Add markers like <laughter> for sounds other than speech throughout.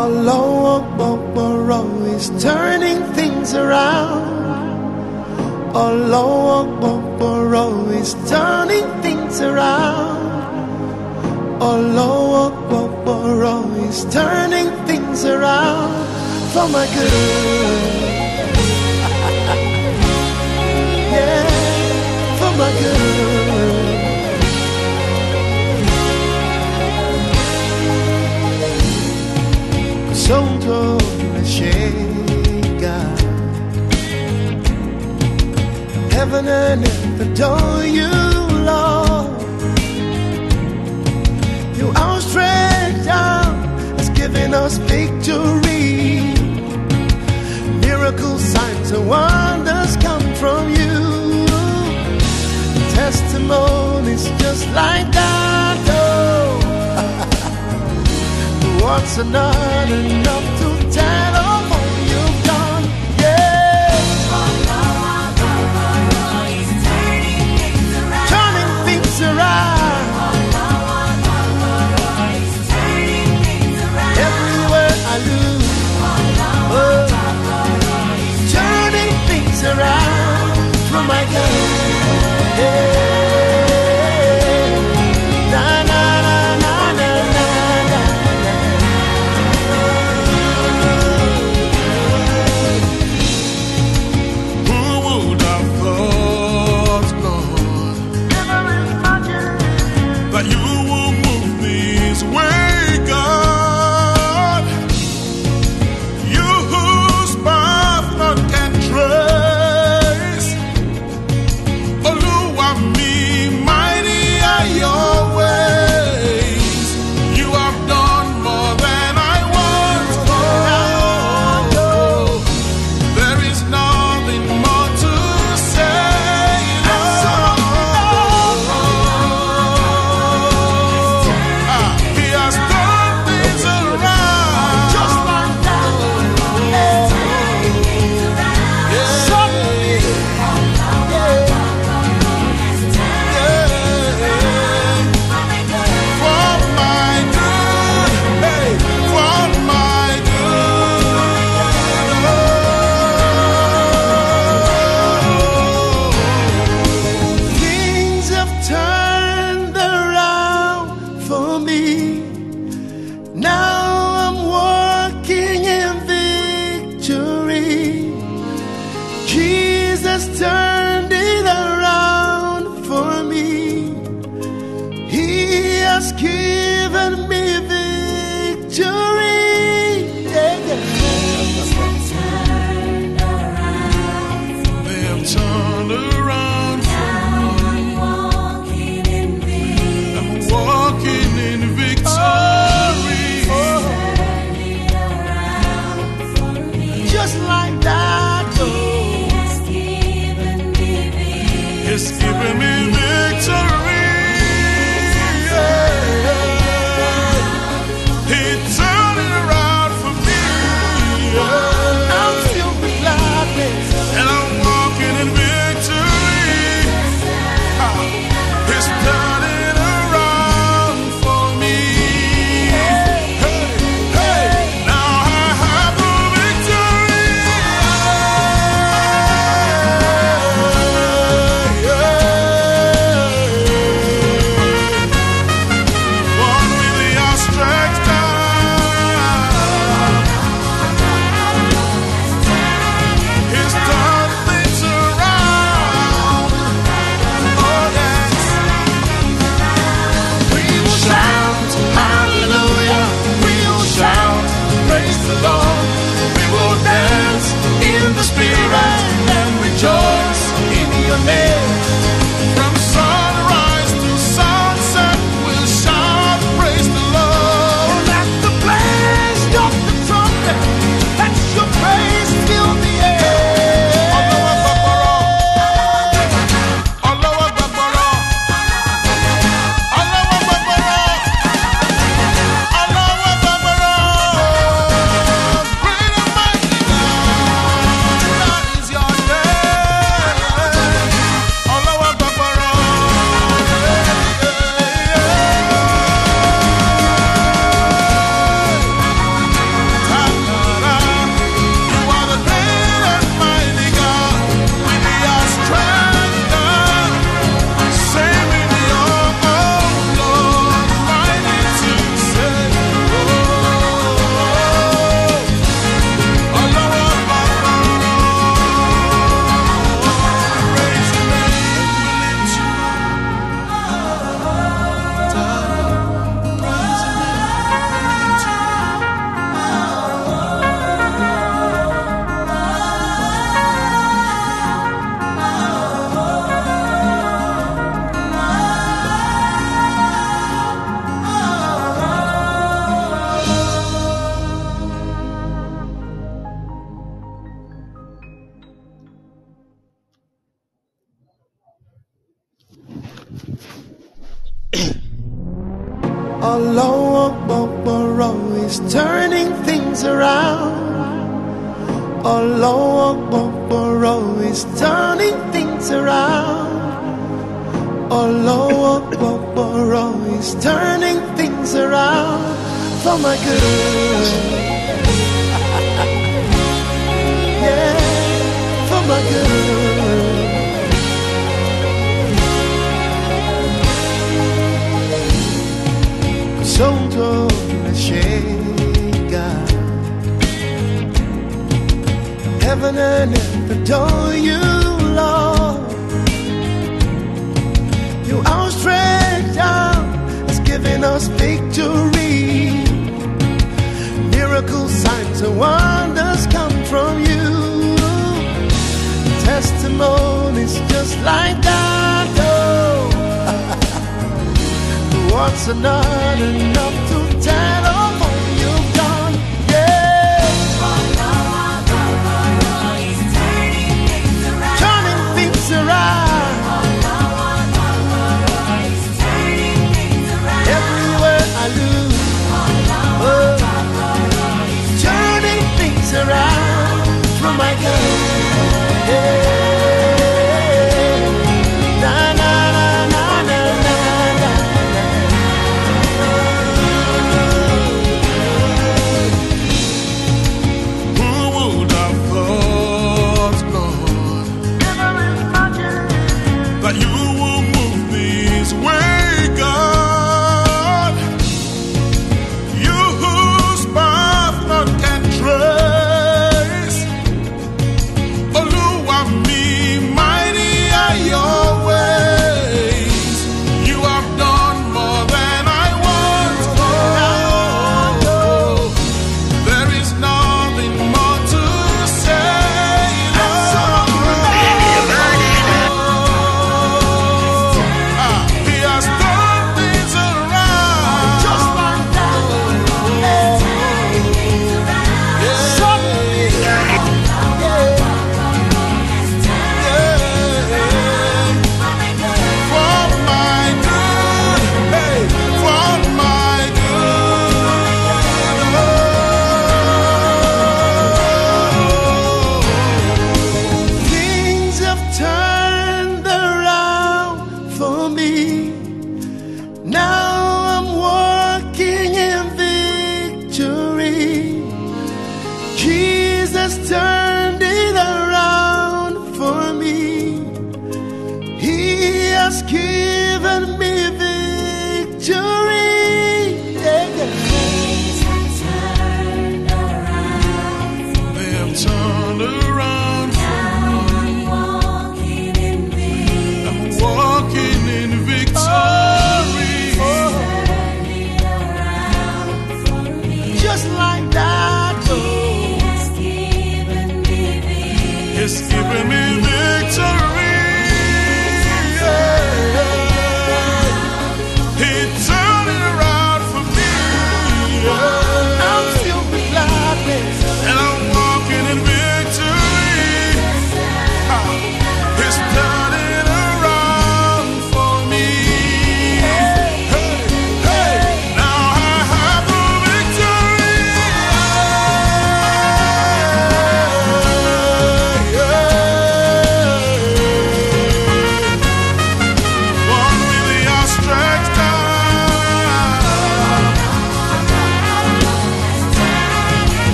Although Ogboro is turning things around. Although Ogboro is turning things around. Although Ogboro is turning things around for my good. yeah, for my good. heaven and earth adore you, Lord. Your outstretched arm has given us victory. Miracles, signs, and wonders come from you. Testimonies just like that, oh. <laughs> What's another enough to tell my God. Yeah.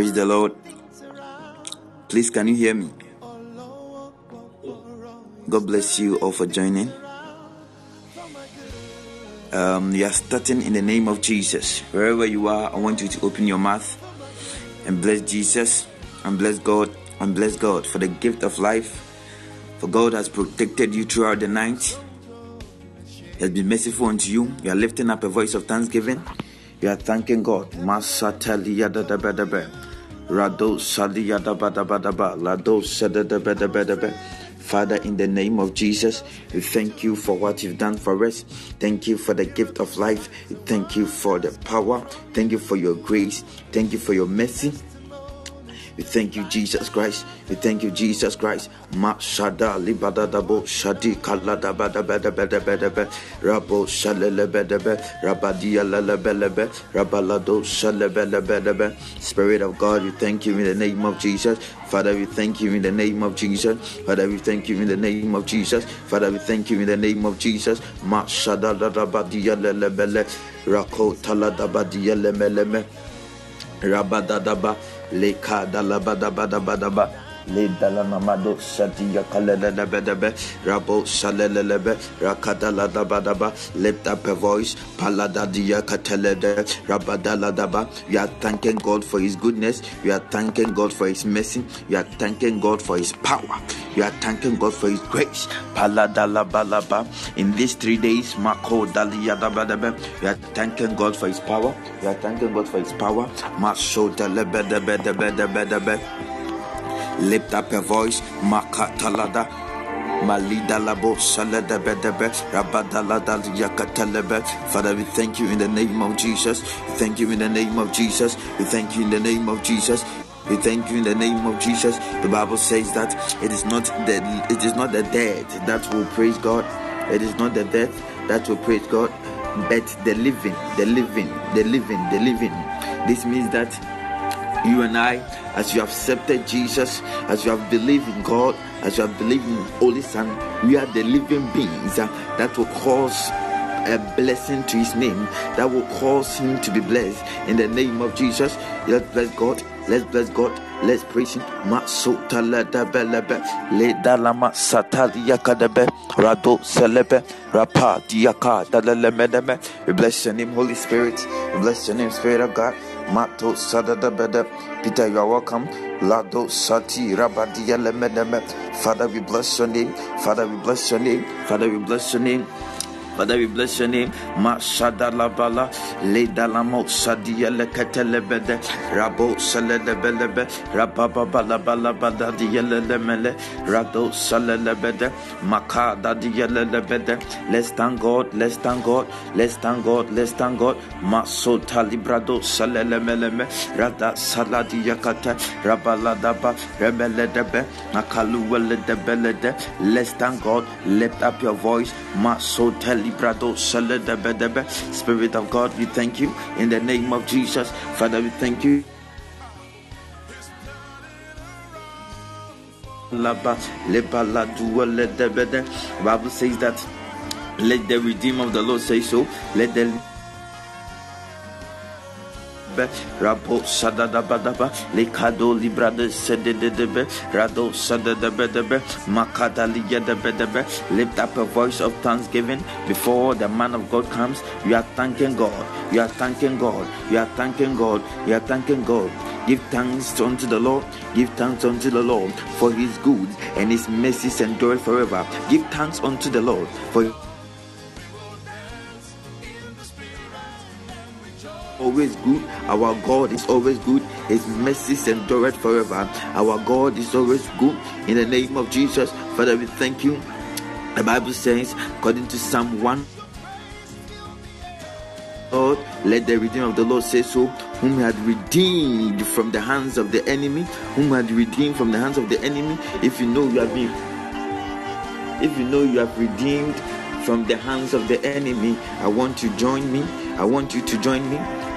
Praise the Lord. Please, can you hear me? God bless you all for joining. Um, we are starting in the name of Jesus. Wherever you are, I want you to open your mouth and bless Jesus and bless God and bless God for the gift of life. For God has protected you throughout the night. He has been merciful unto you. You are lifting up a voice of thanksgiving. You are thanking God. Rado sali yadabadabadaba. Lado sadadabadabadaba. Father, in the name of Jesus, we thank you for what you've done for us. Thank you for the gift of life. Thank you for the power. Thank you for your grace. Thank you for your mercy. We thank you, Jesus Christ. We thank you, Jesus Christ. Ma shada libada dabo shadi bada bada rabo lele bele bada rabalado Spirit of God, we thank you in the name of Jesus. Father, we thank you in the name of Jesus. Father, we thank you in the name of Jesus. Father, we thank you in the name of Jesus. Ma shada rako rabadadaba leka dalabadabadabadaba le dalamamado shadiya kalelelebedebe rabo shalelelebe rakadaladabadaba lift up a voice paladadiya katelede rabadaladaba we are thanking God for his goodness we are thanking God for his mercy we are thanking God for his power we are thanking God for his grace. Paladalabalaba in these three days mako daliyadabadebe we are thanking God for his power we are thanking God for his power. Maso dalebedebedebedebe lift up your voice makatalada Malida labo salada bedebe rabadala dal yakatelebe. Father, we thank you in the name of Jesus. We thank you in the name of Jesus. We thank you in the name of Jesus. We thank you in the name of Jesus. The Bible says that it is not the it is not the dead that will praise God. It is not the dead that will praise God, but the living, the living, the living, the living. This means that you and I, as you have accepted Jesus, as you have believed in God, as you have believed in Holy Son, we are the living beings uh, that will cause a blessing to his name, that will cause him to be blessed. In the name of Jesus, let's bless God. Let's bless God. Let's praise him. Masota la da belebe le dalama satalia kadebe rado selebe rapa diaka dalalemedeme. We bless your name, Holy Spirit. We bless your name, Spirit of God. Mato sadada bede. Peter, you are welcome. Lado sati rabadia. Father, we bless your name. Father, we bless your name. Father, we bless your name. Father, we bless your name. Mashada la bala, le dalamo sadia le ketele bede, rabo sele de belebe, rababa bala bala bada diele le mele, rado sele le bede, makada diele le bede. Let's thank God, let's thank God, let's thank God, let's thank God. Le mele me, rada saladi yakata, rabala daba, rebele debe, nakalu wele de bele de. Let's thank God, lift up your voice. Ma Maso talibrado sele de bedebe. Spirit of God, we thank you in the name of Jesus. Father, we thank you. Bible says that let the redeemer of the Lord say so. Let the Rabo sadada badaba lekado librada sededebe rado sadadebedebe makada ligedebedebe lift up a voice of thanksgiving before the man of God comes. You are thanking God. You are thanking God. You are thanking God. You are thanking God. Give thanks unto the Lord. Give thanks unto the Lord for his good and his mercies endure forever. Give thanks unto the Lord for always good. Our God is always good. His mercies endure forever. Our God is always good. In the name of Jesus, Father, we thank you. The Bible says, according to Psalm 1, Lord, let the redeemer of the Lord say so, whom he had redeemed from the hands of the enemy, whom he had redeemed from the hands of the enemy. If you know you have been, if you know you have redeemed from the hands of the enemy, I want you to join me. I want you to join me.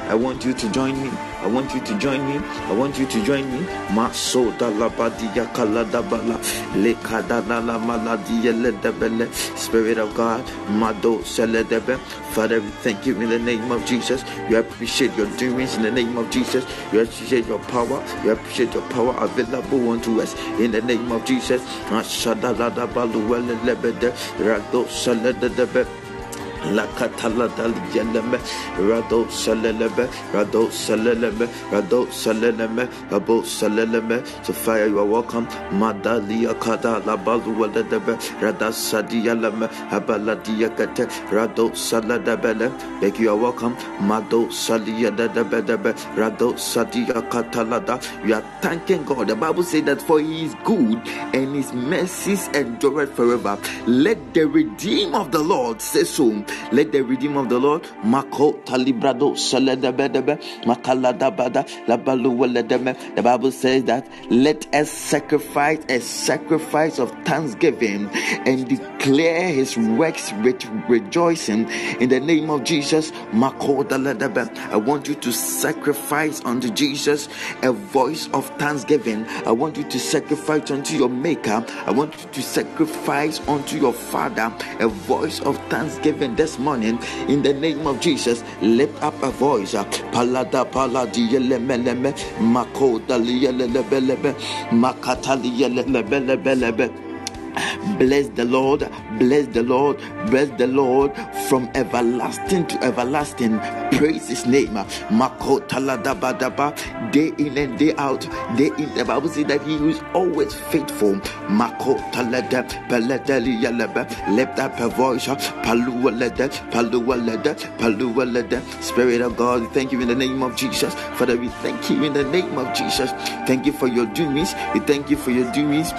I want you to join me. I want you to join me. I want you to join me. Maso da la badia kala da bala. Lekada na la maladia le debele. Spirit of God. Mado sele debe. Father, we thank you in the name of Jesus. We appreciate your doings in the name of Jesus. We appreciate your power. We appreciate your power available unto us in the name of Jesus. Ashada la da balu wele lebede. Rado sele debe. La katala dal yeleme, rado saleleme, rado saleleme, rado saleleme, rabo saleleme. So fire, you are welcome. Madalia kada la balu waladebe, rada sadiyaleme, habaladia kate, rado saladebele. Beg you are welcome. Mado salia debedebe, rado sadia katalada. You are thanking God. The Bible says that for He is good and His mercies endure forever. Let the redeem of the Lord say so. Let the redeem of the Lord, Mako Talibrado. The Bible says that let us sacrifice a sacrifice of thanksgiving and declare his works with rejoicing in the name of Jesus. I want you to sacrifice unto Jesus a voice of thanksgiving. I want you to sacrifice unto your maker. I want you to sacrifice unto your father a voice of thanksgiving this morning in the name of Jesus. Lift up a voice. Uh, palada paladi yelemeleme makoda. Bless the Lord, bless the Lord, bless the Lord from everlasting to everlasting. Praise His name. Day in and day out, day in. The Bible says that He is always faithful. Lift up a voice. Spirit of God, thank you in the name of Jesus. Father, we thank you in the name of Jesus. Thank you for your doings. We thank you for your doings.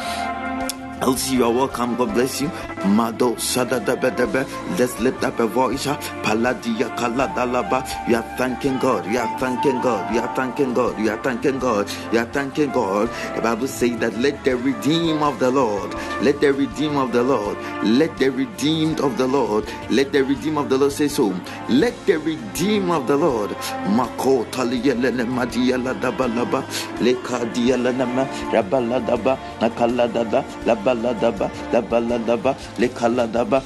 Elsie, you are welcome. God bless you. Mado Sadadabedebe. Let's lift up a voice. Paladia Kaladalaba. We are thanking God. We are thanking God. We are thanking God. We are thanking God. We are thanking God. The Bible says that let the redeem of the Lord, let the redeem of the Lord, let the redeemed of the Lord, let the redeem of the Lord say so. Let the redeem of the Lord. Mako Taliyelene Madiala Dabalaba. Leka Dialanama Rabaladaba Nakaladada Labaladaba Labaladaba Lekaladaba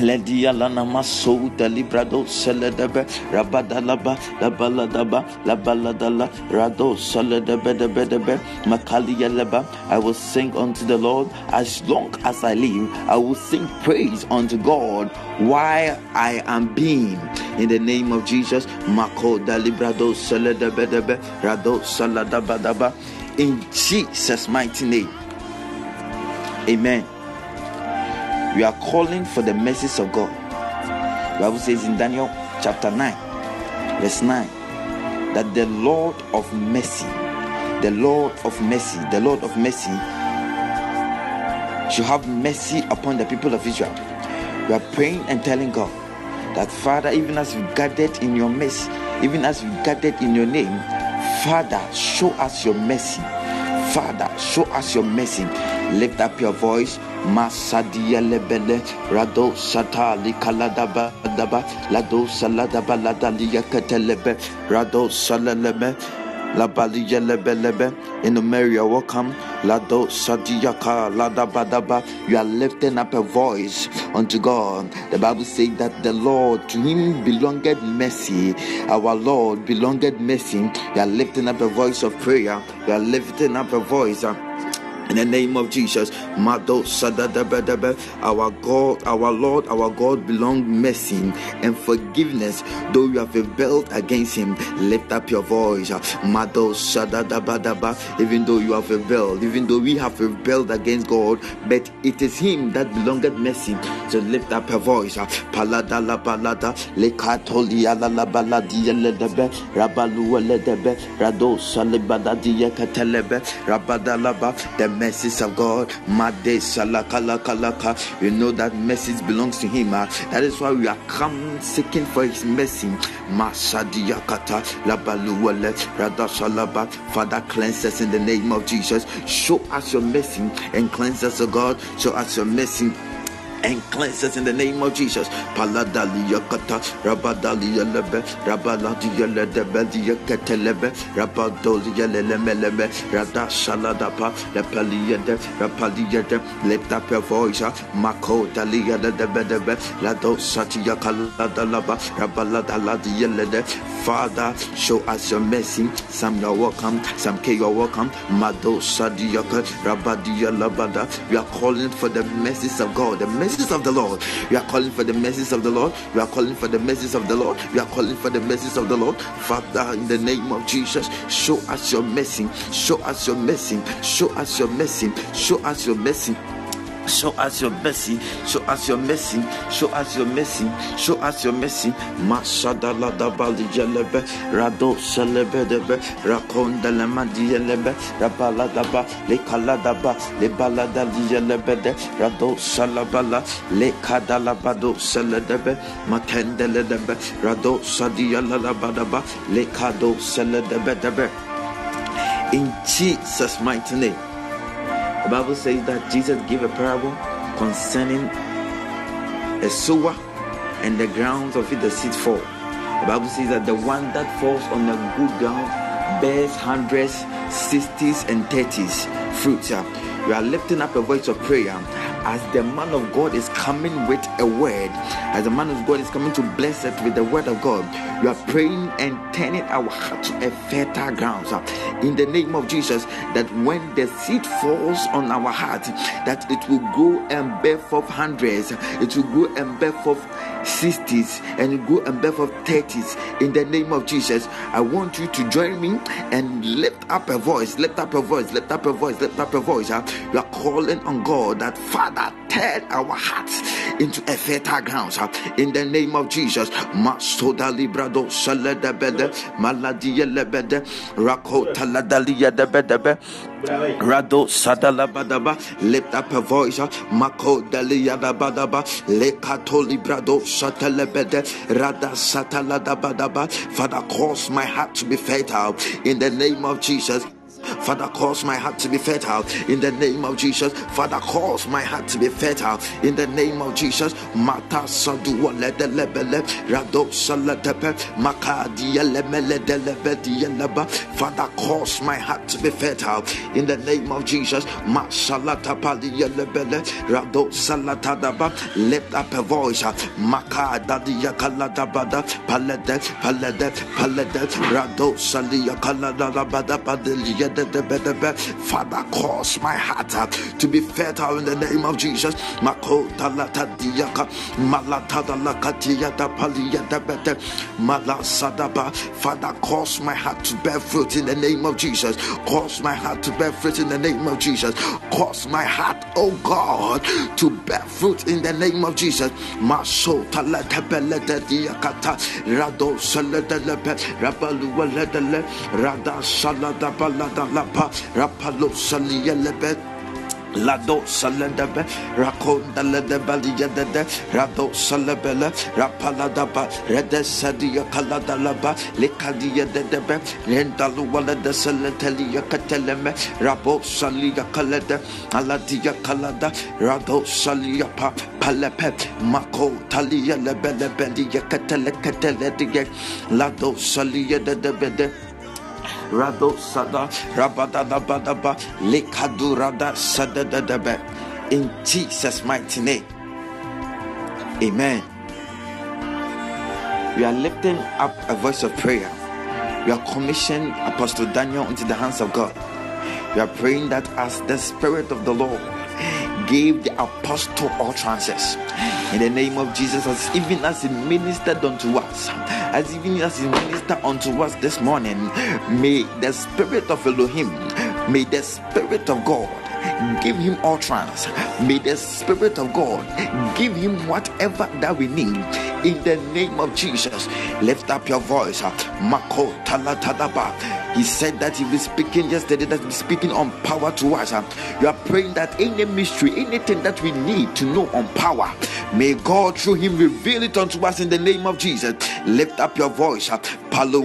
Ledia lana maso da librado seledebe rabadalaba labaladaba labaladala rado seledebe debe debe makalia leba. I will sing unto the Lord as long as I live. I will sing praise unto God while I am being. In the name of Jesus mako da librado seledebe debe rado saladaba daba. In Jesus mighty name. Amen we are calling for the mercies of God. Bible says in Daniel chapter 9, verse 9, that the Lord of mercy, the Lord of mercy, the Lord of mercy should have mercy upon the people of Israel. We are praying and telling God that, Father, even as we gathered in your mercy, even as we gathered in your name, Father, show us your mercy. Father, show us your mercy. Lift up your voice. Masadia lebele rado kaladaba daba lado rado salalebe la balija lebelebe in the Mary welcome lado sadiyaka ladabadaba you are lifting up a voice unto God. The Bible says that the Lord to him belonged mercy. Our Lord belonged mercy. You are lifting up a voice of prayer. You are lifting up a voice. uh, in the name of Jesus, our God, our Lord, our God belong mercy and forgiveness. Though you have rebelled against Him, lift up your voice. Even though you have rebelled, even though we have rebelled against God, but it is Him that belonged mercy. So lift up your voice. Palada la balada, lekatolia la la baladia ledebe, rabalua ledebe, rado salibadadia katelebe, rabadalaba, the mercies of God. You know that message belongs to Him. ah. That is why we are come seeking for His mercy. Father, cleanse us in the name of Jesus. Show us your mercy and cleanse us, O God. Show us your mercy and cleanse us in the name of Jesus. De, de, lift up your voice, ah, mako dalia ledebedebe, lado satia. Father, show us your mercy. Some you're welcome, some K you're welcome. Mado sadiaka, rabadia labada. We are calling for the mercies of God, the mercies of the Lord. We are calling for the mercies of the Lord. We are calling for the mercies of the Lord. We are calling for the mercies of the Lord. Father, in the name of Jesus, show us your mercy. Show us your mercy. Show us your mercy. Show us your mercy. Show us your mercy. Show us your mercy. Show us your mercy. Show us your mercy. Mashadala da bali jelebe. Rado selebe debe. Rakonda le madielebe. Rabala daba. Le kala daba. Le balada jelebe de. Rado salabala. Le kadala bado seledebe. Matendele debe. Rado sadiyala labadaba. Le kado seledebe debe. In Jesus' mighty name. The Bible says that Jesus gave a parable concerning a sower and the grounds of it the seed fall. The Bible says that the one that falls on the good ground bears hundreds, sixties, and thirties fruits. You are lifting up a voice of prayer as the man of God is coming with a word, as the man of God is coming to bless us with the word of God, you are praying and turning our heart to a fertile ground. In the name of Jesus, that when the seed falls on our heart, that it will grow and bear forth hundreds, it will grow and bear forth 60s and it will go and bear forth 30s in the name of Jesus. I want you to join me and lift up a voice, lift up a voice, lift up a voice, lift up a voice. You are calling on God that Father turn our hearts into a fertile ground in the name of Jesus. Masoda librado saledebede maladia lebede rakota ladalia debedebe rado sadalabadaba lift up a voice mako dalia dabadaba lekato librado satalebede rada sataladabadaba Father cause my heart to be fertile. In the name of Jesus Father, cause my heart to be fertile in the name of Jesus. Father, cause my heart to be fertile in the name of Jesus. Mata sadua lede lebele rado dieleba. Father, cause my heart to be fertile in the name of Jesus. Rado. Lift up a voice. Makada dia kaladabada palede palede palede rado salia kaladabada Father, cause my heart to be fertile in the name of Jesus. Makota latadiaka, malatada lakatiyata paliyata bete, malasadaba. Father, cause my heart to bear fruit in the name of Jesus. Cause my heart to bear fruit in the name of Jesus. Cause my heart, oh God, to bear fruit in the name of Jesus. Masota latebelete diakata, rado saledelepe, rabaluwaledele, rada saladabala lapa rapalo saliyelebe Lado salendebe rakonda lede baliya dede rado salebele rapaladaba rede sadia kalada laba lekadiya dedebe rendalu walede saleteliya kateleme rabo saliya kalede aladiya kalada rado saliya pa palepe mako taliya lebele beliya katele katele diye lado saliya dedebe de Rado Sada Rabadadabadaba Lekadurada Sadadadabe in Jesus' mighty name. Amen. We are lifting up a voice of prayer. We are commissioning Apostle Daniel into the hands of God. We are praying that as the Spirit of the Lord gave the apostle utterances in the name of Jesus, as even as he ministered unto us, as even as he ministered unto us this morning, may the spirit of Elohim, may the spirit of God give him utterance. May the Spirit of God give him whatever that we need in the name of Jesus. Lift up your voice. He said that he was speaking yesterday, that he's speaking on power to us. You are praying that any mystery, anything that we need to know on power, may God through him reveal it unto us in the name of Jesus. Lift up your voice. Father,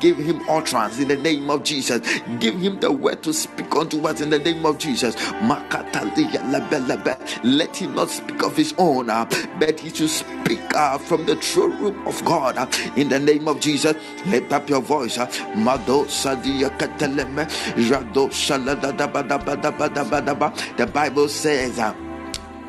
give him utterance in the name of Jesus. Give him the word to speak unto us in the name of Jesus. Let him not speak of his own, uh, but he should speak uh, from the true room of God uh, in the name of Jesus. Lift up your voice. The Bible says.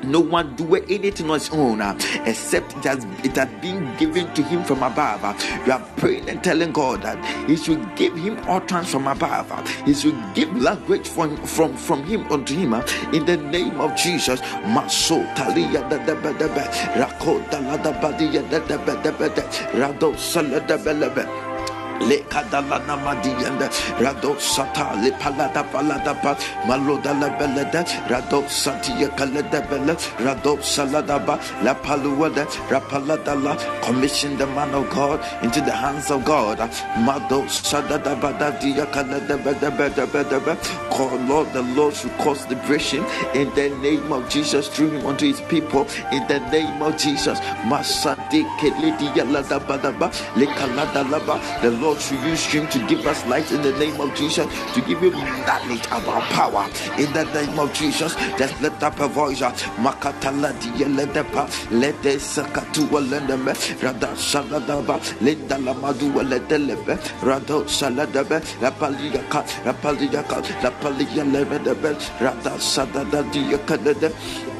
No one do anything on his own uh, except it has it has been given to him from above. Uh, you are praying and telling God that He should give him utterance from above. Uh, he should give language from from from him unto him uh, in the name of Jesus. Ba ba da ba da ba ba rado sala da ba ba le kadala namadiyanda rado sata le palada palada pa. Maloda la belada rado satia kalada bela rado salada ba. La paluada rapalada la. Commission the man of God into the hands of God. Mado sadada bada dia kalada bada bada bada bada call Lord the Lord should cause liberation in the name of Jesus. Through him unto his people in the name of Jesus. Masadi kelidi yalada bada ba le kalada laba the Lord should use him to give us light in the name of Jesus, to give you knowledge about power in the name of Jesus. Just lift up a voice. Uh, Makatala dieledepa, lede sakatu walendeme, rada saladaba, linda lamadu waledelebe, rado saladebe, la paliaka, la paliaka, la paliaka, rada sadada diakalede.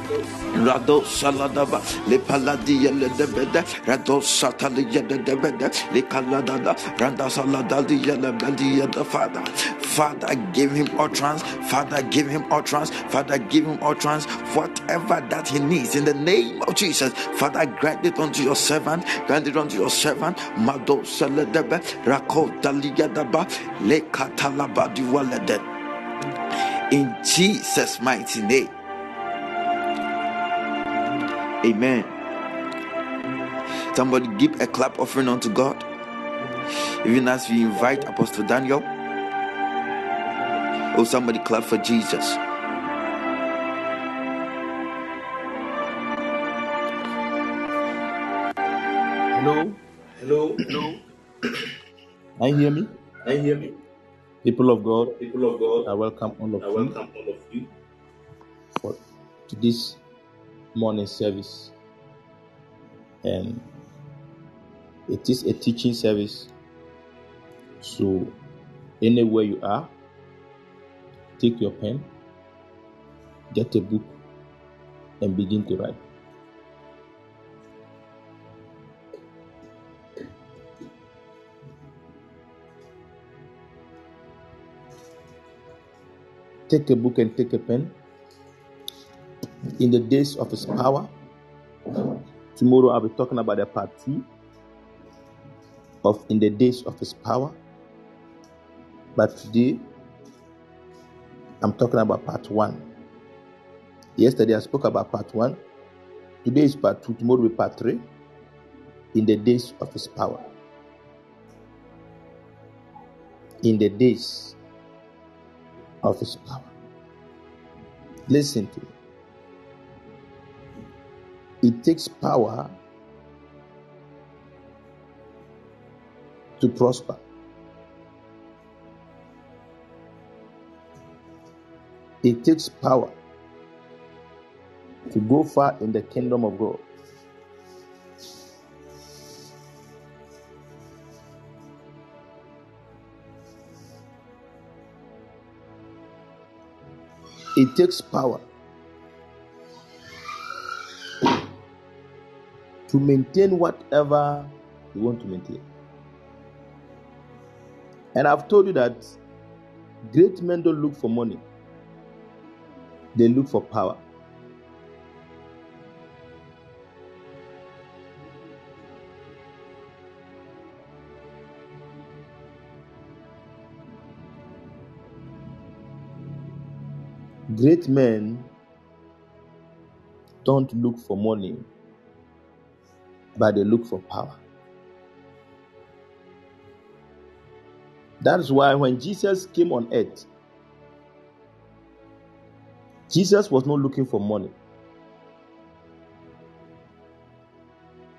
Rado Saladaba, Le Paladia Ledebede, Rado Satalia Debede, Le Kaladada, Randa Saladadia Lebedia the Father. Father, give him utterance. Father, give him utterance. Father, give him utterance. Whatever that he needs in the name of Jesus. Father, grant it unto your servant. Grant it unto your servant. Mado Saladebe, Rako Daligadaba, Le Katalaba In Jesus' mighty name. Amen. Somebody give a clap offering unto God. Even as we invite Apostle Daniel. Oh, somebody clap for Jesus. Hello, hello, hello. Can you hear me? Can you hear me? People of God, People of God, I welcome all of I you welcome all of you for to this morning service. And it is a teaching service. So, anywhere you are, take your pen, get a book, and begin to write. Take a book and take a pen. In the days of his power, tomorrow I'll be talking about the part two of in the days of his power. But today, I'm talking about part one. Yesterday, I spoke about part one. Today is part two. Tomorrow will be part three. In the days of his power. In the days of his power. Listen to me. It takes power to prosper. It takes power to go far in the kingdom of God. It takes power to maintain whatever you want to maintain. And I've told you that great men don't look for money, they look for power. Great men don't look for money, but they look for power. That's why when Jesus came on earth, Jesus was not looking for money.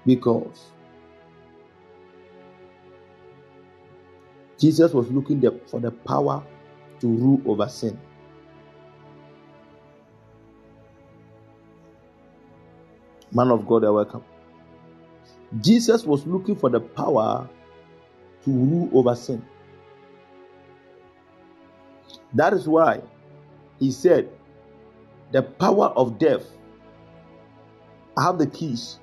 Because Jesus was looking for the power to rule over sin. Man of God, you're welcome. Jesus was looking for the power to rule over sin. That is why he said, The power of death, I have the keys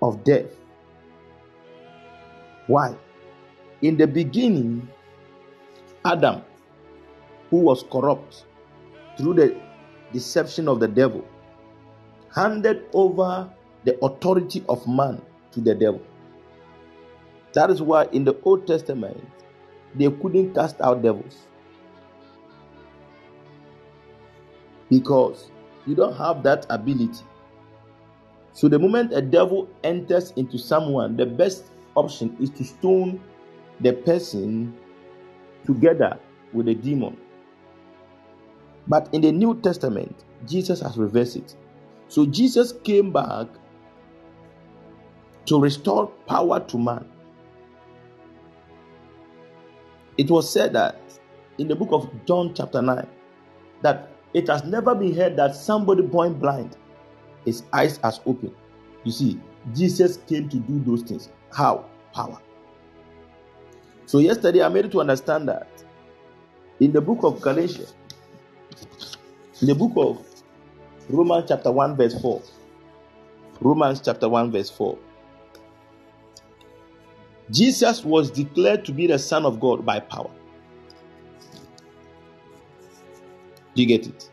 of death. Why? In the beginning, Adam, who was corrupt through the deception of the devil, handed over the authority of man to the devil. That is why in the Old Testament, they couldn't cast out devils. Because you don't have that ability. So, the moment a devil enters into someone, the best option is to stone the person together with the demon. But in the New Testament, Jesus has reversed it. So, Jesus came back to restore power to man. It was said that in the book of John, chapter 9, that it has never been heard that somebody born blind, his eyes has opened. You see, Jesus came to do those things. How? Power. So, yesterday I made it to understand that in the book of Galatians, in the book of Romans, chapter 1, verse 4, Romans, chapter 1, verse 4, Jesus was declared to be the Son of God by power. Do you get it?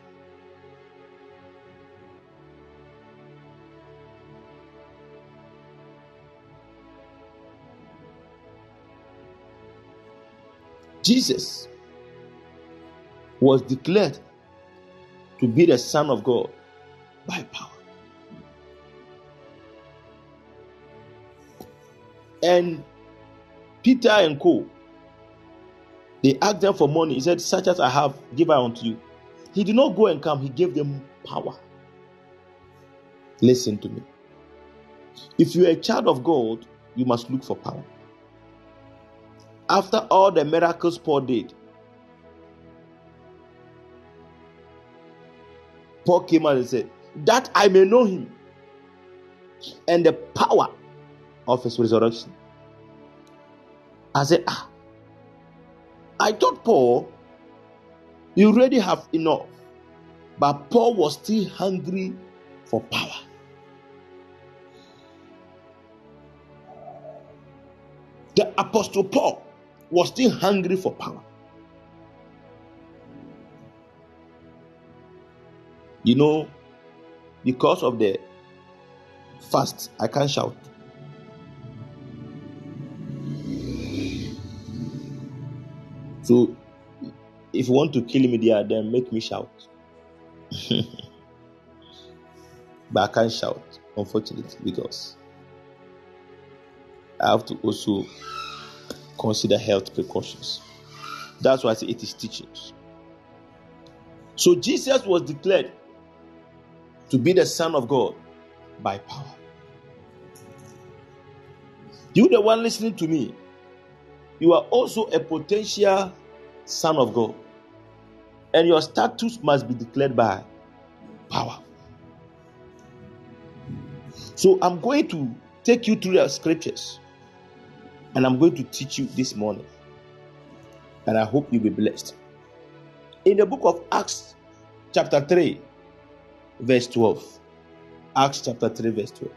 Jesus was declared to be the Son of God by power. And Peter and Co. They asked them for money. He said, Such as I have, give I unto you. He did not go and come, he gave them power. Listen to me. If you're a child of God, you must look for power. After all the miracles Paul did, Paul came out and said, That I may know him and the power of his resurrection I said, ah, I thought Paul, you already have enough. But Paul was still hungry for power. The Apostle Paul was still hungry for power. You know, because of the fast, I can't shout. So if you want to kill me there, then make me shout. <laughs> but I can't shout, unfortunately, because I have to also consider health precautions. That's why I say it is teachings. So Jesus was declared to be the Son of God by power. You, the one listening to me, you are also a potential son of God. And your status must be declared by power. So I'm going to take you through the scriptures and I'm going to teach you this morning. And I hope you'll be blessed. In the book of Acts, chapter 3, verse 12. Acts chapter 3, verse 12.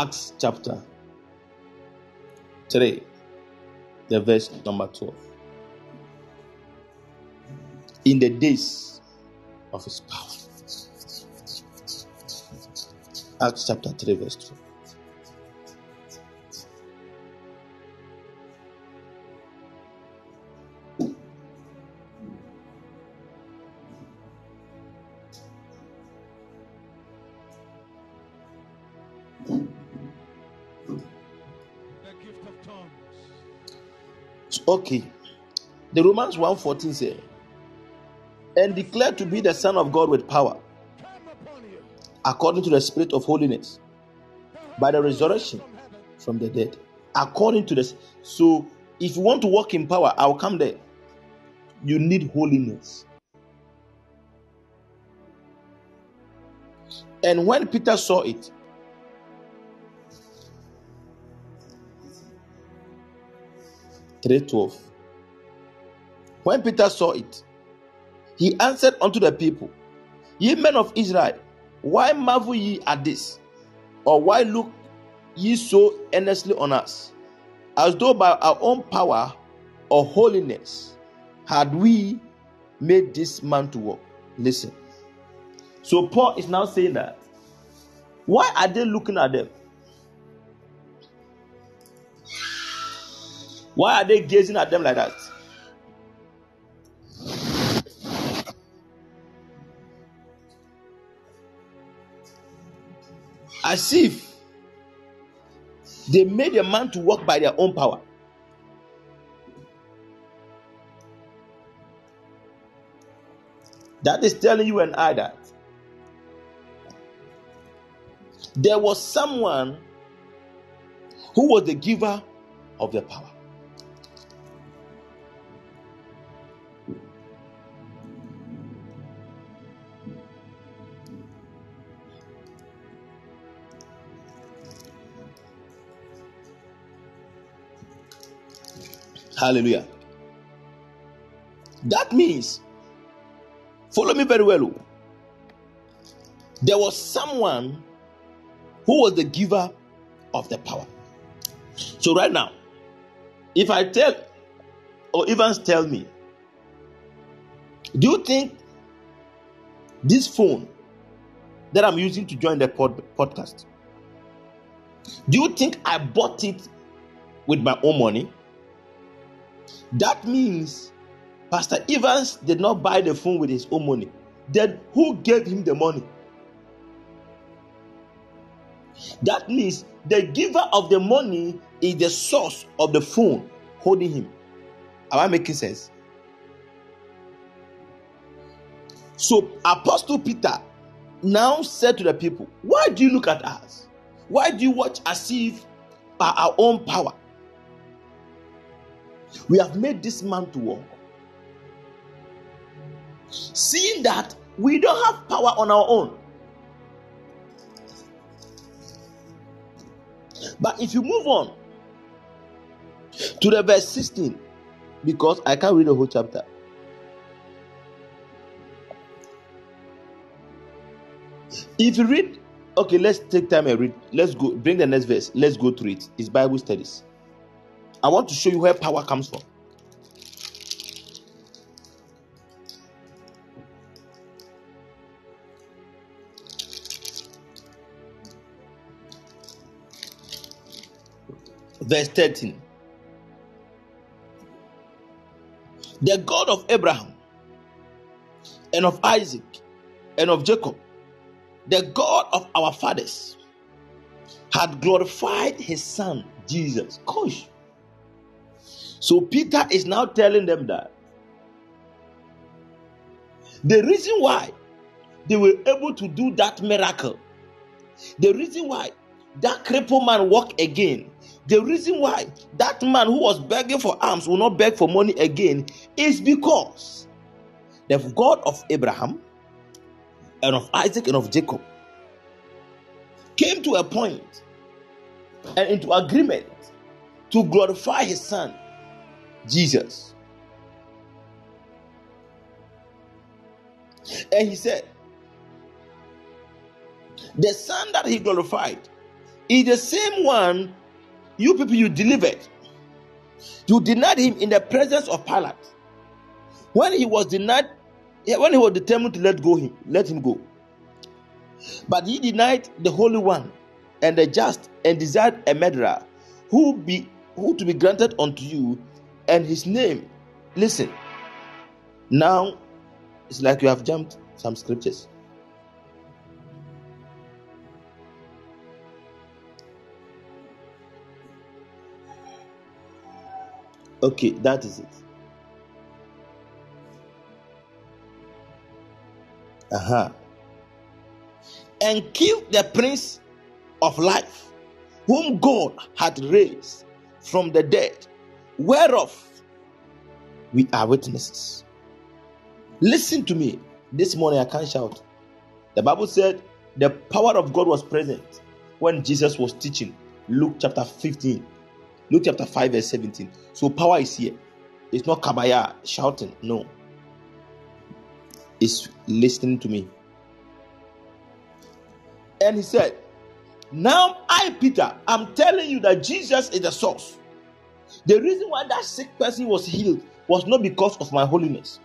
Acts chapter 3, the verse number 12. In the days of his power. Acts chapter 3, verse 12. Okay. The Romans 1:14 say, and declared to be the Son of God with power, according to the Spirit of holiness, by the resurrection from the dead. According to this. So, if you want to walk in power, I'll come there. You need holiness. And when Peter saw it, three twelve. When Peter saw it, he answered unto the people, Ye men of Israel, why marvel ye at this? Or why look ye so earnestly on us, as though by our own power or holiness had we made this man to walk? Listen. So Paul is now saying that. Why are they looking at them? Why are they gazing at them like that? As if they made a man to walk by their own power. That is telling you and I that there was someone who was the giver of the power. Hallelujah. That means, follow me very well. oh. There was someone who was the giver of the power. So, right now, if I tell, or Evans tell me, do you think this phone that I'm using to join the pod, podcast, do you think I bought it with my own money? That means Pastor Evans did not buy the phone with his own money. Then who gave him the money? That means the giver of the money is the source of the phone holding him. Am I making sense? So Apostle Peter now said to the people, Why do you look at us? Why do you watch as if by our own power we have made this man to walk? Seeing that we don't have power on our own. But if you move on to the verse 16, because I can't read the whole chapter. If you read, okay, let's take time and read. Let's go, bring the next verse. Let's go through it. It's Bible studies. I want to show you where power comes from. Verse 13. The God of Abraham and of Isaac and of Jacob, the God of our fathers, had glorified his son Jesus. Gosh. So Peter is now telling them that the reason why they were able to do that miracle, the reason why that crippled man walked again, the reason why that man who was begging for alms will not beg for money again is because the God of Abraham and of Isaac and of Jacob came to a point and into agreement to glorify his son Jesus. And he said, The son that he glorified is the same one you people you delivered. You denied him in the presence of Pilate. When he was denied, when he was determined to let go him, let him go. But he denied the Holy One and the just and desired a murderer who be who to be granted unto you and his name. Listen, now it's like you have jumped some scriptures. Okay, that is it. Uh huh. And killed the prince of life, whom God had raised from the dead, whereof we are witnesses. Listen to me. This morning I can't shout. The Bible said the power of God was present when Jesus was teaching. Luke chapter 15, Luke chapter 5, verse 17. So power is here. It's not kabaya shouting. No. It's listening to me. And he said, Now I, Peter, I'm telling you that Jesus is the source. The reason why that sick person was healed was not because of my holiness,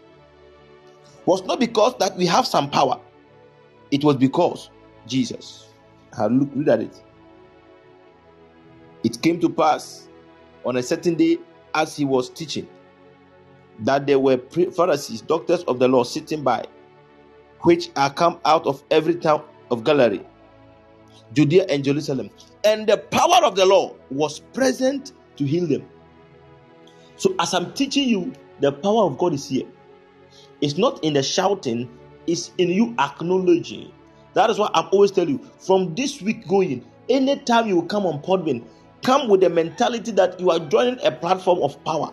was not because that we have some power. It was because Jesus. I look, look at it. It came to pass on a certain day as he was teaching that there were Pharisees, doctors of the law, sitting by, which are come out of every town of Galilee, Judea, and Jerusalem. And the power of the law was present to heal them. So, as I'm teaching you, the power of God is here. It's not in the shouting, it's in you acknowledging. That is why I'm always telling you from this week going, anytime you come on Podbean, come with the mentality that you are joining a platform of power.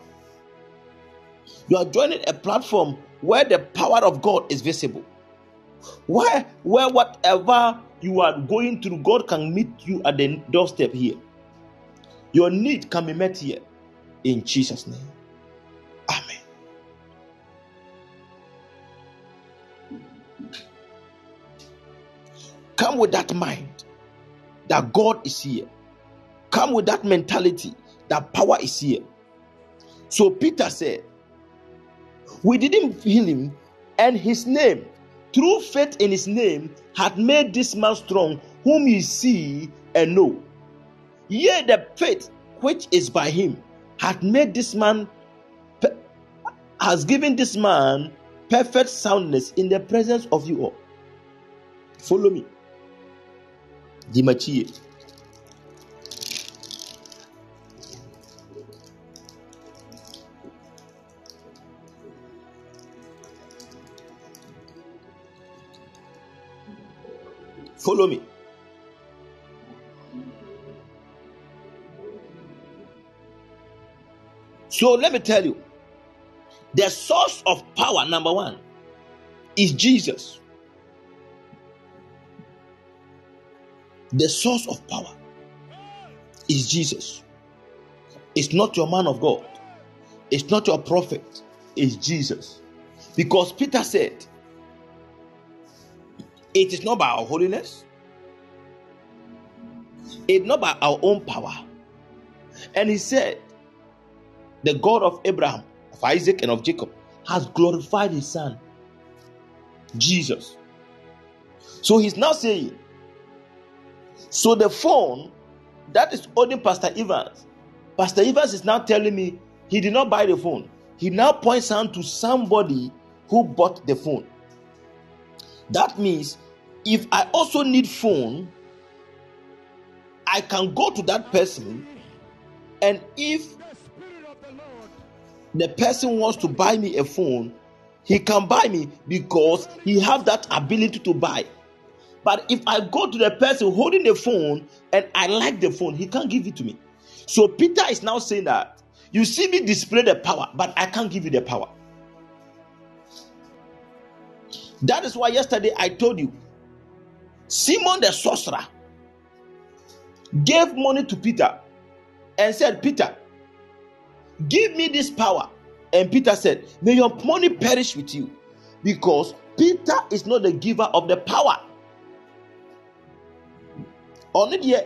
You are joining a platform where the power of God is visible. Where, where whatever you are going through, God can meet you at the doorstep here. Your need can be met here. In Jesus' name. Amen. Come with that mind that God is here. Come with that mentality that power is here. So Peter said, We didn't heal him, and his name, through faith in his name, had made this man strong, whom you see and know. Yea, the faith which is by him had made this man, has given this man perfect soundness in the presence of you all. Follow me. Dimachie. Follow me. So let me tell you the source of power, number one, is Jesus. The source of power is Jesus. It's not your man of God, it's not your prophet, it's Jesus. Because Peter said, It is not by our holiness, it's not by our own power. And he said, The God of Abraham, of Isaac, and of Jacob has glorified his son, Jesus. So he's now saying, so the phone that is holding Pastor Evans, Pastor Evans is now telling me he did not buy the phone. He now points out to somebody who bought the phone. That means if I also need phone, I can go to that person, and if the person wants to buy me a phone, he can buy me because he have that ability to buy. But if I go to the person holding the phone and I like the phone, he can't give it to me. So Peter is now saying that you see me display the power, but I can't give you the power. That is why yesterday I told you Simon the sorcerer gave money to Peter and said, Peter, give me this power. And Peter said, May your money perish with you because Peter is not the giver of the power. ɔno deɛ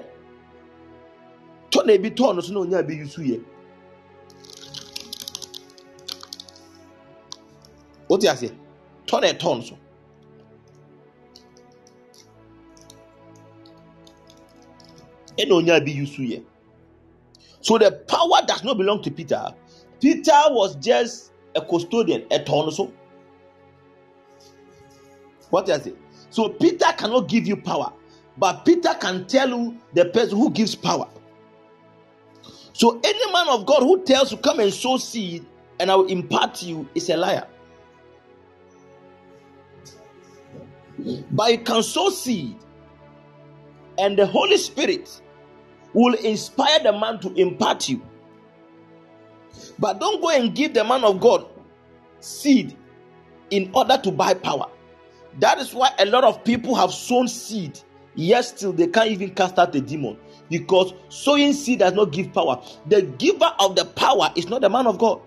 tɔ na ebi tɔɔ no so na onya bi yusu yɛ wote aseɛ tɔ na ɛtɔɔ no so ɛna onya bi yusu yɛ so the power does not belong to peter peter was just a custodian ɛtɔɔ no so what I say? So Peter cannot give you power. But Peter can tell you the person who gives power. So any man of God who tells you, come and sow seed and I will impart to you is a liar. But you can sow seed, and the Holy Spirit will inspire the man to impart you. But don't go and give the man of God seed in order to buy power. That is why a lot of people have sown seed, yet still they can't even cast out a demon because sowing seed does not give power. The giver of the power is not the man of God.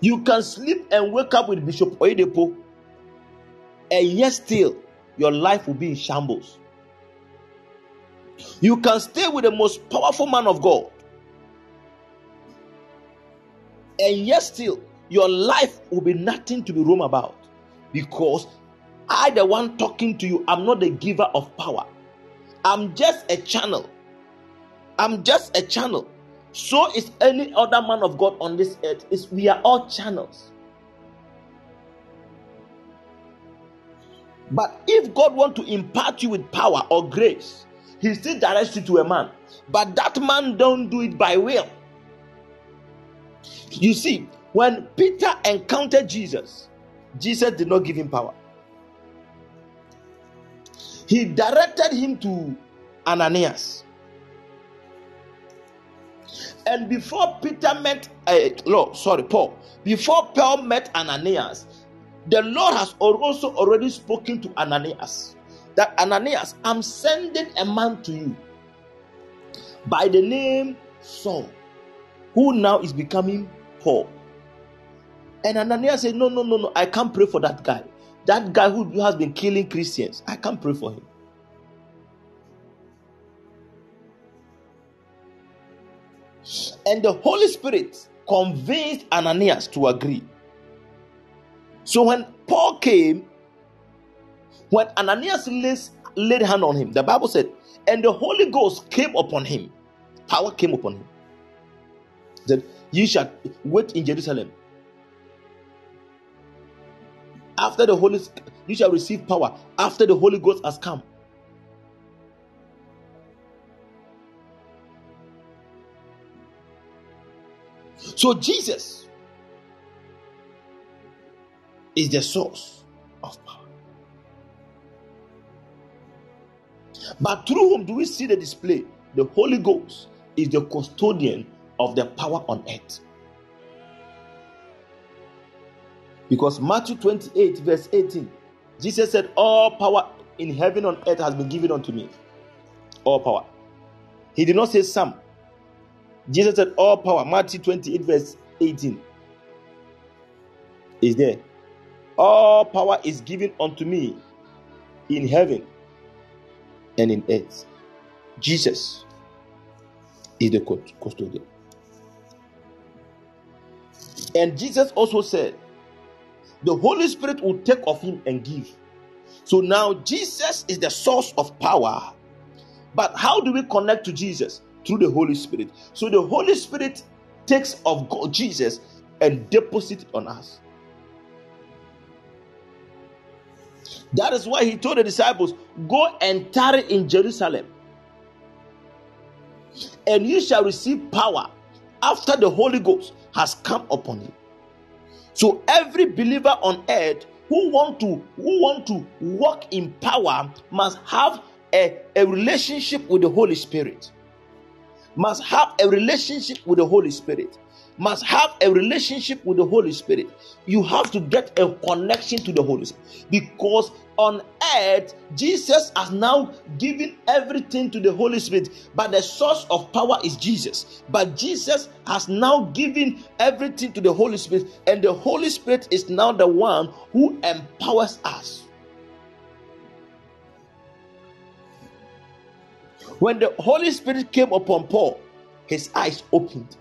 You can sleep and wake up with Bishop Oyedepo, and yet still your life will be in shambles. You can stay with the most powerful man of God, and yet still your life will be nothing to be roam about because I, the one talking to you, I'm not the giver of power. I'm just a channel. I'm just a channel. So is any other man of God on this earth. Is we are all channels. But if God want to impart you with power or grace, He still directs you to a man. But that man don't do it by will. You see, when Peter encountered Jesus, Jesus did not give him power. He directed him to Ananias. And before Peter met, uh, Lord, sorry, Paul, before Paul met Ananias, the Lord has also already spoken to Ananias that Ananias, I'm sending a man to you by the name Saul, who now is becoming Paul. And Ananias said, No, no, no, no, I can't pray for that guy. That guy who has been killing Christians, I can't pray for him. And the Holy Spirit convinced Ananias to agree. So when Paul came, when Ananias laid, laid hand on him, the Bible said, and the Holy Ghost came upon him. Power came upon him. That you shall wait in Jerusalem after the Holy you shall receive power after the Holy Ghost has come. So Jesus is the source of power. But through whom do we see the display? The Holy Ghost is the custodian of the power on earth. Because Matthew 28, verse 18, Jesus said, All power in heaven and earth has been given unto me. All power. He did not say some. Jesus said, All power. Matthew 28, verse 18 is there. All power is given unto me in heaven and in earth. Jesus is the custodian. And Jesus also said, the Holy Spirit will take of him and give. So now Jesus is the source of power. But how do we connect to Jesus? Through the Holy Spirit. So the Holy Spirit takes of God, Jesus and deposits it on us. That is why he told the disciples, Go and tarry in Jerusalem, and you shall receive power after the Holy Ghost has come upon you. So every believer on earth who want to who want to walk in power must have a, a relationship with the Holy Spirit. Must have a relationship with the Holy Spirit must have a relationship with the Holy Spirit. You have to get a connection to the Holy Spirit because on earth, Jesus has now given everything to the Holy Spirit, but the source of power is Jesus. But Jesus has now given everything to the Holy Spirit, and the Holy Spirit is now the one who empowers us. When the Holy Spirit came upon Paul, his eyes opened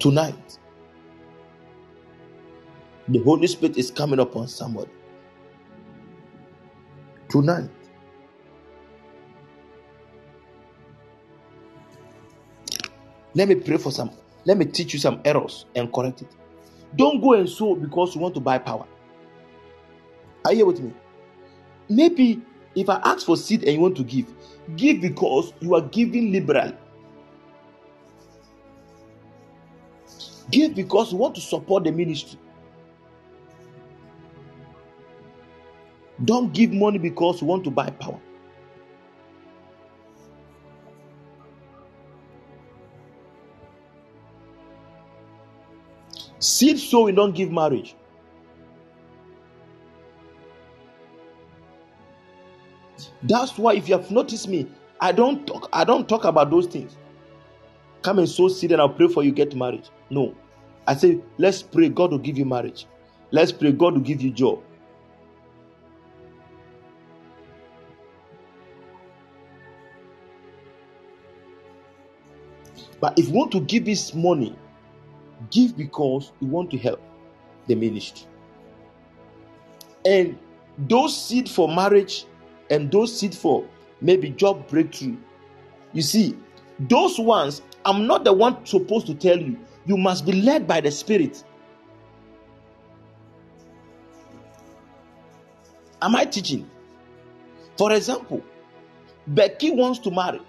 Tonight, the Holy Spirit is coming upon somebody. Tonight, let me pray for some. Let me teach you some errors and correct it. Don't go and sow because you want to buy power. Are you here with me? Maybe if I ask for seed and you want to give, give because you are giving liberally. Give because you want to support the ministry. Don't give money because you want to buy power. Seed sowing don't give marriage. That's why if you have noticed me, I don't talk, I don't talk about those things. Come and sow seed and I'll pray for you get married. No. I say, let's pray God will give you marriage. Let's pray God will give you job. But if you want to give this money, give because you want to help the ministry. And those seed for marriage and those seed for maybe job breakthrough, you see, those ones, I'm not the one supposed to tell you. You must be led by the Spirit. Am I teaching? For example, Becky wants to marry,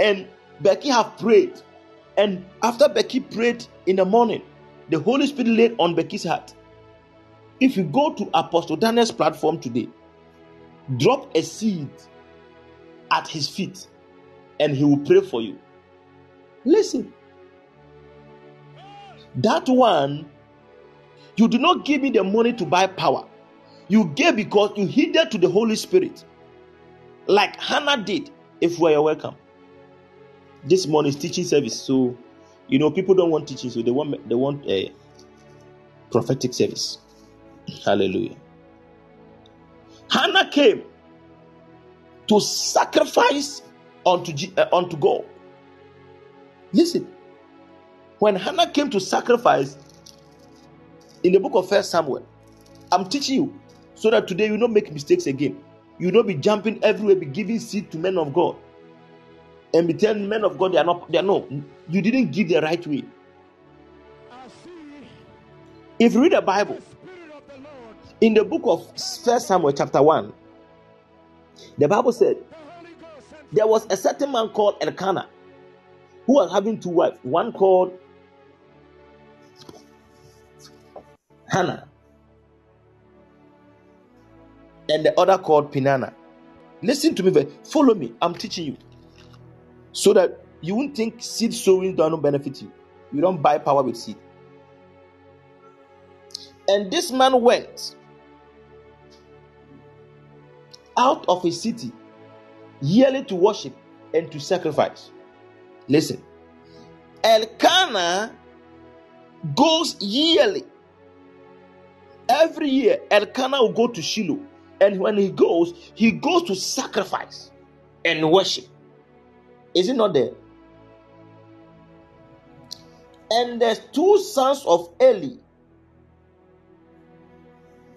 and Becky have prayed, and after Becky prayed in the morning, the Holy Spirit laid on Becky's heart. If you go to Apostle Daniel's platform today, drop a seed at his feet, and he will pray for you. Listen, that one, you do not give me the money to buy power. You gave because you heeded to the Holy Spirit, like Hannah did. If we are welcome, this morning's teaching service. So, you know, people don't want teaching, so they want they want a prophetic service. Hallelujah. Hannah came to sacrifice unto, uh, unto God. Listen, when Hannah came to sacrifice in the book of First Samuel, I'm teaching you so that today you don't make mistakes again. You don't be jumping everywhere, be giving seed to men of God, and be telling men of God they are not. They are no. You didn't give the right way. If you read the Bible, in the book of First Samuel chapter one, the Bible said there was a certain man called Elkanah who was having two wives, one called Hannah and the other called Pinana. Listen to me, follow me. I'm teaching you so that you won't think seed sowing don't benefit you. You don't buy power with seed. And this man went out of his city yearly to worship and to sacrifice. Listen, Elkanah goes yearly. Every year, Elkanah will go to Shiloh, and when he goes, he goes to sacrifice and worship. Is it not there? And there's two sons of Eli.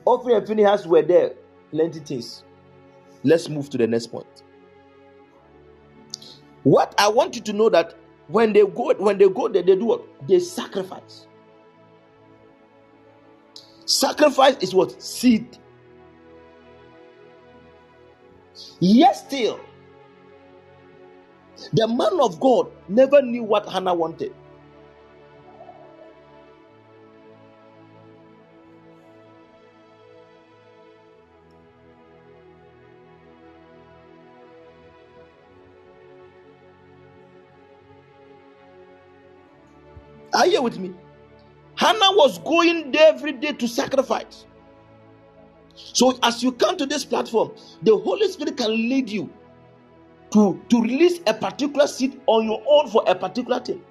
Ophni and Phinehas were there. Plenty things. Let's move to the next point. What I want you to know that when they go, when they go there, they do what? They sacrifice. Sacrifice is what? Seed. Yes, still, the man of God never knew what Hannah wanted. Are you with me? Hannah was going there every day to sacrifice. So, as you come to this platform, the Holy Spirit can lead you to, to release a particular seed on your own for a particular thing.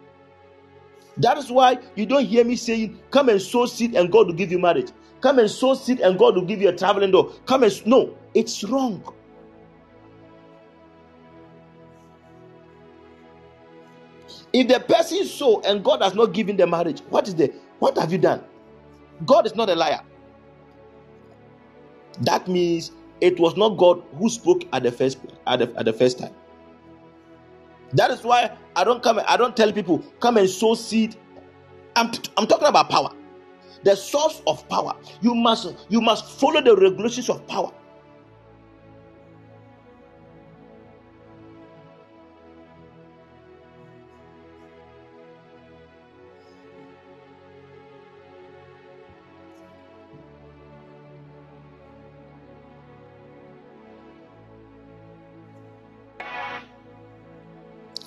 That is why you don't hear me saying, Come and sow seed and God will give you marriage. Come and sow seed and God will give you a traveling door. Come and no, it's wrong. If the person sow and God has not given the marriage, what is the what have you done? God is not a liar. That means it was not God who spoke at the first at the, at the first time. That is why I don't come. I don't tell people come and sow seed. I'm, I'm talking about power, the source of power. You must you must follow the regulations of power.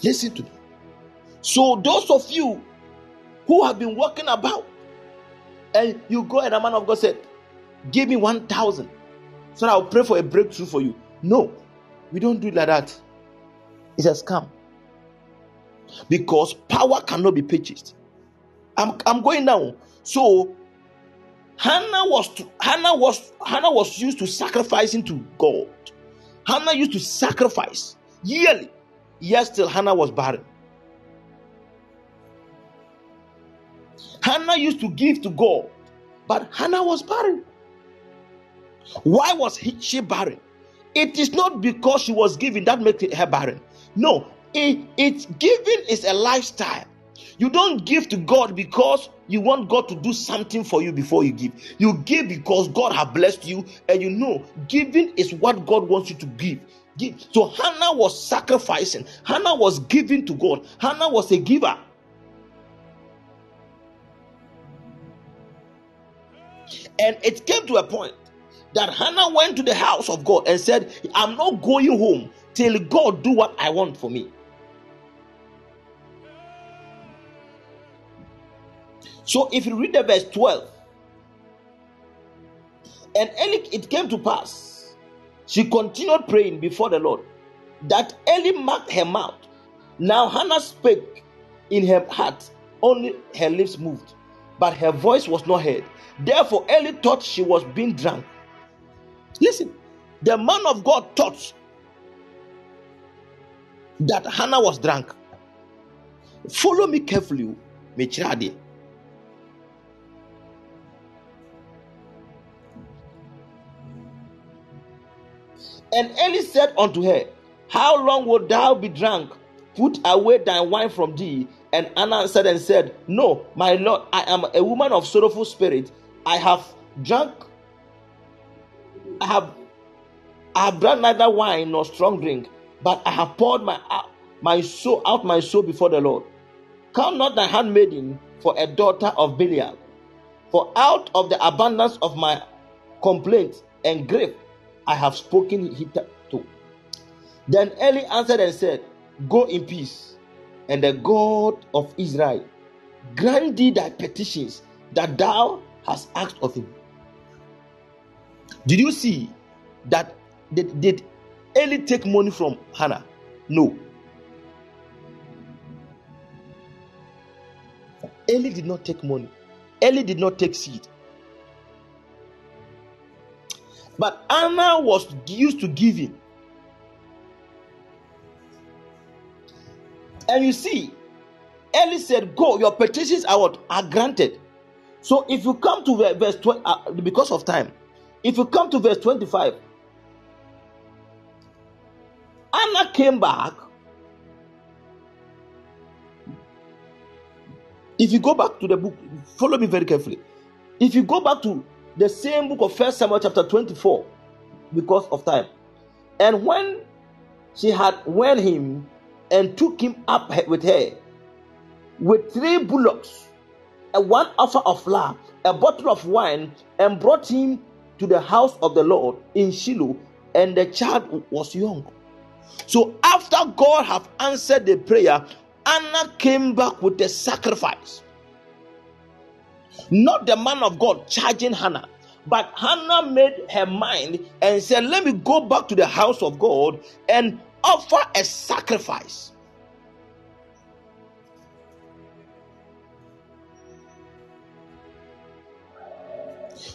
Listen to me. So, those of you who have been walking about and you go and a man of God said, Give me 1,000 so I'll pray for a breakthrough for you. No, we don't do it like that. It's a scam because power cannot be purchased. I'm, I'm going down. So Hannah was to, Hannah was Hannah was used to sacrificing to God. Hannah used to sacrifice yearly. Yes, still Hannah was barren. Hannah used to give to God, but Hannah was barren. Why was she barren? It is not because she was giving that makes her barren. No, it, it's giving is a lifestyle. You don't give to God because you want God to do something for you before you give. You give because God has blessed you, and you know giving is what God wants you to give. So Hannah was sacrificing. Hannah was giving to God. Hannah was a giver. And it came to a point that Hannah went to the house of God and said, I'm not going home till God do what I want for me. So if you read the verse 12, and it came to pass, she continued praying before the Lord, that Eli marked her mouth. Now Hannah spake in her heart, only her lips moved, but her voice was not heard. Therefore, Eli thought she was being drunk. Listen, the man of God thought that Hannah was drunk. Follow me carefully, Mechiradi. And Eli said unto her, How long wilt thou be drunk? Put away thy wine from thee. And Anna answered and said, No, my Lord, I am a woman of sorrowful spirit. I have drunk I have I have drunk neither wine nor strong drink, but I have poured my my soul out my soul before the Lord. Count not thy handmaiden for a daughter of Belial, for out of the abundance of my complaint and grief I have spoken hitherto. Then Eli answered and said, Go in peace, and the God of Israel grant thee thy petitions that thou hast asked of him. Did you see that? Did, did Eli take money from Hannah? No. Eli did not take money. Eli did not take seed. But Anna was used to giving. And you see, Eli said, Go, your petitions are what? Are granted. So if you come to verse 20, uh, because of time, if you come to verse 25, Anna came back. If you go back to the book, follow me very carefully. If you go back to the same book of First Samuel chapter 24, because of time, and when she had wed him and took him up with her with three bullocks, a one offer of flour, a bottle of wine, and brought him to the house of the Lord in Shiloh, and the child was young. So after God have answered the prayer, Hannah came back with the sacrifice. Not the man of God charging Hannah, but Hannah made her mind and said, Let me go back to the house of God and offer a sacrifice.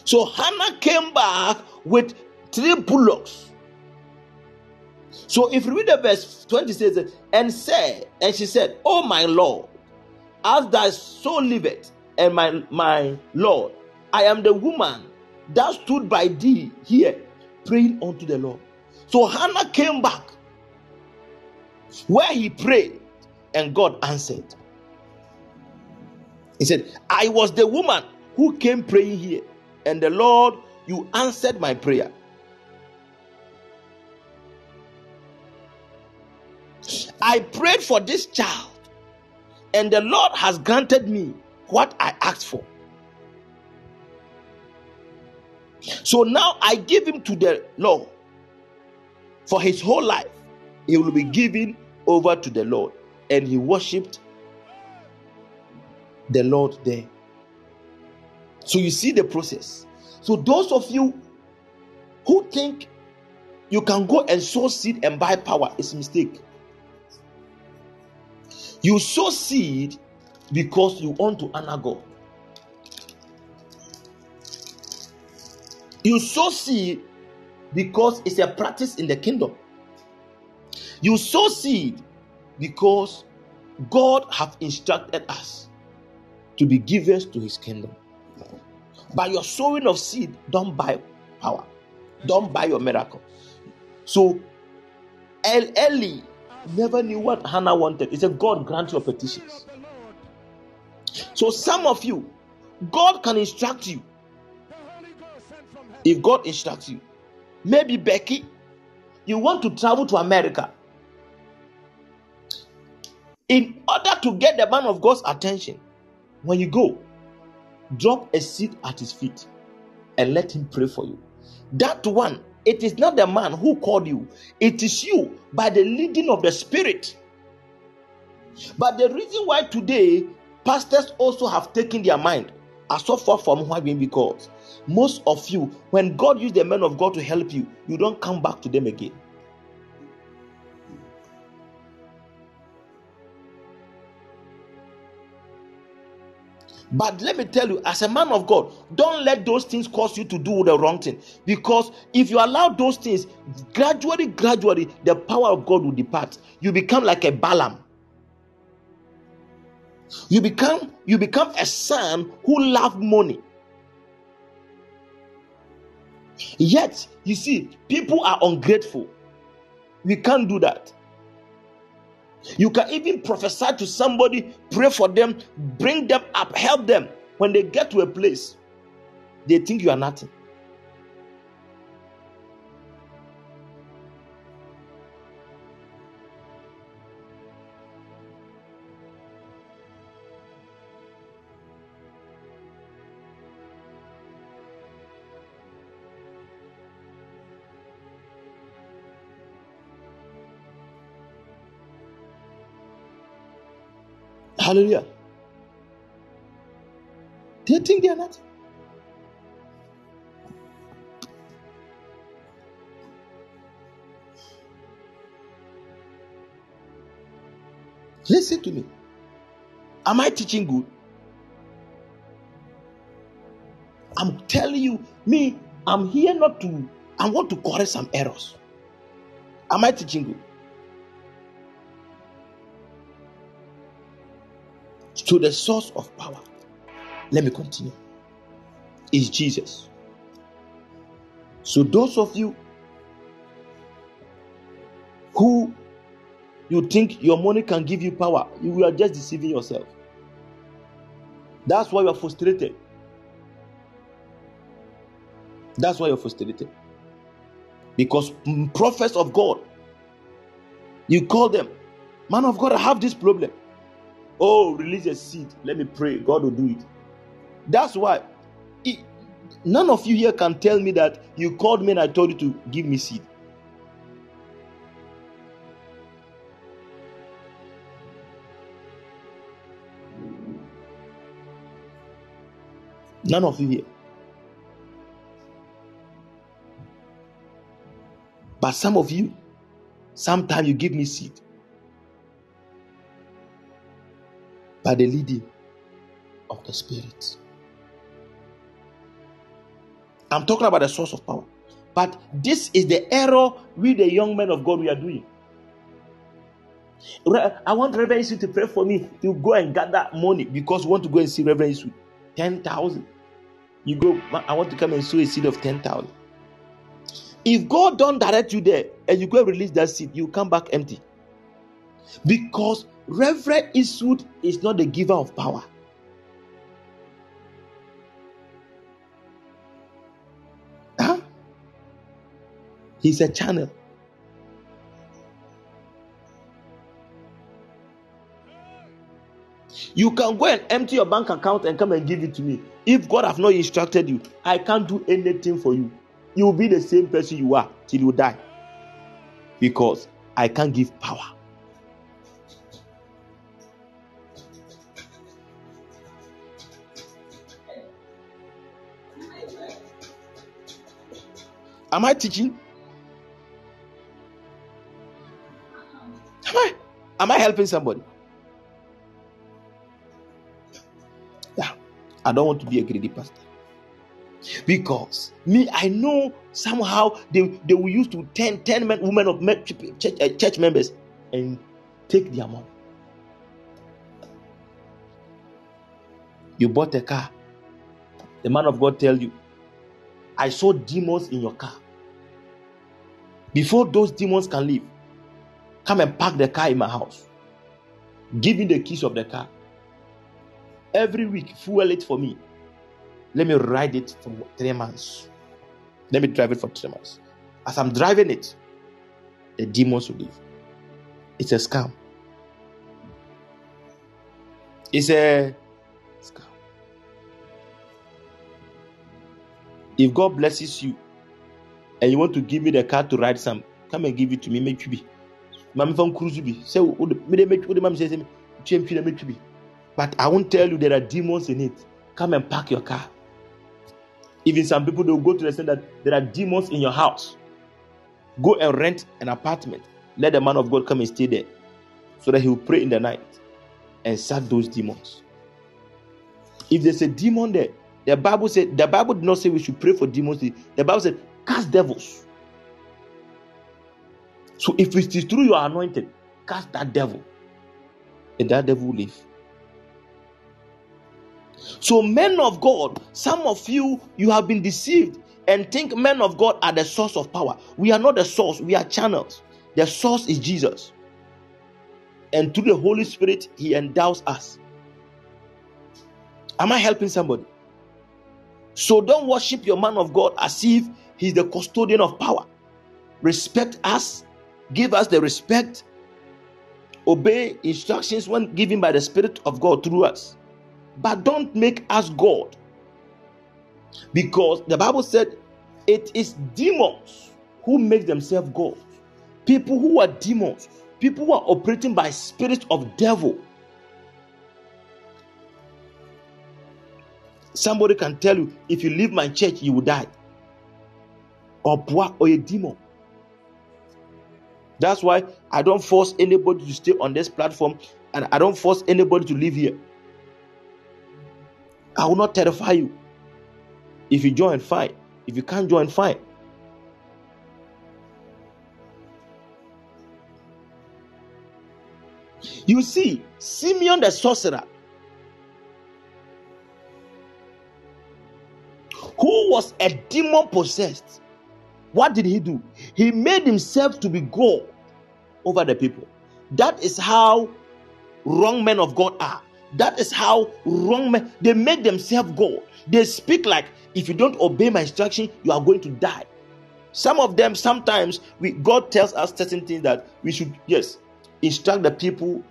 So Hannah came back with three bullocks. So if you read the verse 20 says, and said, and she said, Oh my Lord, as thy soul liveth, and my my Lord, I am the woman that stood by thee here, praying unto the Lord. So Hannah came back where he prayed, and God answered. He said, I was the woman who came praying here and the Lord, you answered my prayer. I prayed for this child, and the Lord has granted me what I asked for. So now I give him to the Lord. For his whole life, he will be given over to the Lord. and he worshipped the Lord there. So you see the process. So those of you who think you can go and sow seed and buy power is mistake. You sow seed because you want to honor God. You sow seed because it's a practice in the kingdom. You sow seed because God have instructed us to be givers to his kingdom. By your sowing of seed, don't buy power. Don't buy your miracle. So Eli never knew what Hannah wanted. He said, God grant your petitions. So some of you, God can instruct you. If God instructs you, maybe Becky, you want to travel to America. In order to get the man of God's attention, when you go, drop a seat at his feet and let him pray for you. That one, it is not the man who called you, it is you by the leading of the Spirit. But the reason why today pastors also have taken their mind as so far from why because most of you, when God used the men of God to help you, you don't come back to them again. But let me tell you, as a man of God, don't let those things cause you to do the wrong thing. Because if you allow those things, gradually, gradually, the power of God will depart. You become like a Balaam. You become you become a son who love money. Yet, you see, people are ungrateful. We can't do that. You can even prophesy to somebody, pray for them, bring them up, help them. When they get to a place, they think you are nothing. Hallelujah. Do you think they are not. Listen to me. Am I teaching good? I'm telling you, me, I'm here not to, I want to correct some errors. Am I teaching good? To the source of power. Let me continue. Is Jesus. So, those of you who you think your money can give you power, you are just deceiving yourself. That's why you are frustrated. That's why you're frustrated. Because prophets of God, you call them, man of God, I have this problem. Oh, release a seed. Let me pray. God will do it. That's why it, none of you here can tell me that you called me and I told you to give me seed. None of you here. But some of you, sometimes you give me seed. By the leading of the Spirit. I'm talking about the source of power. But this is the error we, the young men of God, we are doing. I want Reverend Isu to pray for me. to go and gather money because you want to go and see Reverend Isu. 10,000. You go, I want to come and sow a seed of 10,000. If God don't direct you there and you go and release that seed, you come back empty. Because Reverend Eastwood is not the giver of power. Huh? He's a channel. You can go and empty your bank account and come and give it to me. If God have not instructed you, I can't do anything for you. You will be the same person you are till you die. Because I can't give power. Am I teaching? Am I am I helping somebody? Yeah. I don't want to be a greedy pastor. Because me, I know somehow they, they will use to 10, 10 men, women of church, uh, church members and take their money. You bought a car. The man of God tell you, I saw demons in your car. Before those demons can leave, come and park the car in my house. Give me the keys of the car. Every week, fuel it for me. Let me ride it for three months. Let me drive it for three months. As I'm driving it, the demons will leave. It's a scam. It's a If God blesses you and you want to give me the car to ride some, come and give it to me. Make you be. Mami from cruise be. Say. But I won't tell you there are demons in it. Come and park your car. Even some people they will go to the extent that there are demons in your house. Go and rent an apartment. Let the man of God come and stay there so that he will pray in the night and sack those demons. If there's a demon there, the Bible said the Bible did not say we should pray for demons. The Bible said cast devils. So if it is through your anointed, cast that devil, and that devil will leave. So, men of God, some of you, you have been deceived and think men of God are the source of power. We are not the source, we are channels. The source is Jesus. And through the Holy Spirit, He endows us. Am I helping somebody? So don't worship your man of God as if he's the custodian of power. Respect us, give us the respect, obey instructions when given by the Spirit of God through us. But don't make us God. Because the Bible said it is demons who make themselves God. People who are demons, people who are operating by spirit of devil. Somebody can tell you, if you leave my church, you will die. Or boy, or a demon. That's why I don't force anybody to stay on this platform and I don't force anybody to live here. I will not terrify you. If you join, fine. If you can't join, fine. You see, Simeon the sorcerer, who was a demon possessed, what did he do? He made himself to be God over the people. That is how wrong men of God are. That is how wrong men they make themselves God. They speak like if you don't obey my instruction, you are going to die. Some of them sometimes we God tells us certain things that we should yes instruct the people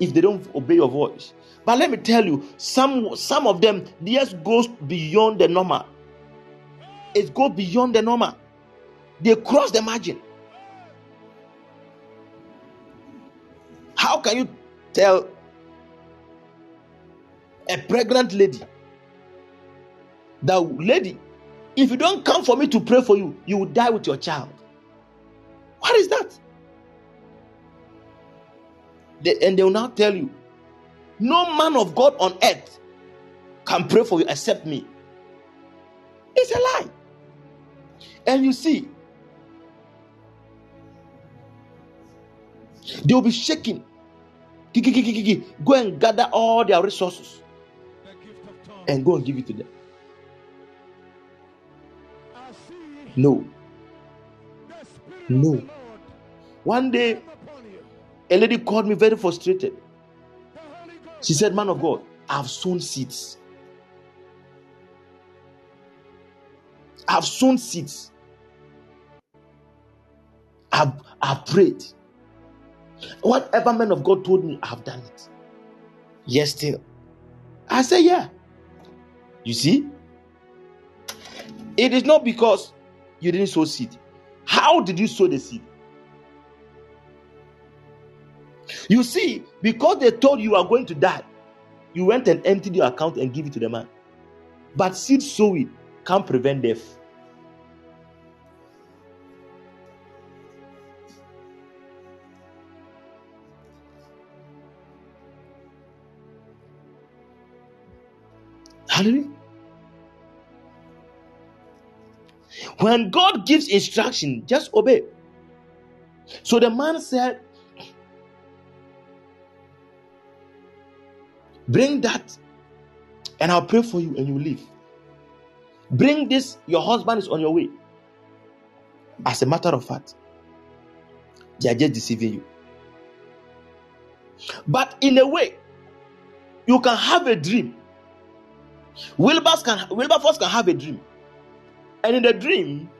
if they don't obey your voice. But let me tell you, some some of them theirs goes beyond the normal. It goes beyond the normal. They cross the margin. How can you tell a pregnant lady. that lady, if you don't come for me to pray for you, you will die with your child. What is that? They, and they will now tell you, no man of God on earth can pray for you except me. It's a lie. And you see, they will be shaking. Go and gather all their resources and go and give it to them. No. No. One day, a lady called me very frustrated. She said, Man of God, I've sown seeds. I've sown seeds. I've, I've prayed. Whatever man of God told me, I've done it. Yes, still. I say, Yeah. You see? It is not because you didn't sow seed. How did you sow the seed? You see, because they told you are going to die, you went and emptied your account and give it to the man. But seed sowing can't prevent death. Hallelujah. When God gives instruction, just obey. So the man said, Bring that, and I'll pray for you, and you leave. Bring this, your husband is on your way. As a matter of fact, they are just deceiving you. But in a way, you can have a dream. Wilberforce can Wilberforce can have a dream. And in the dream,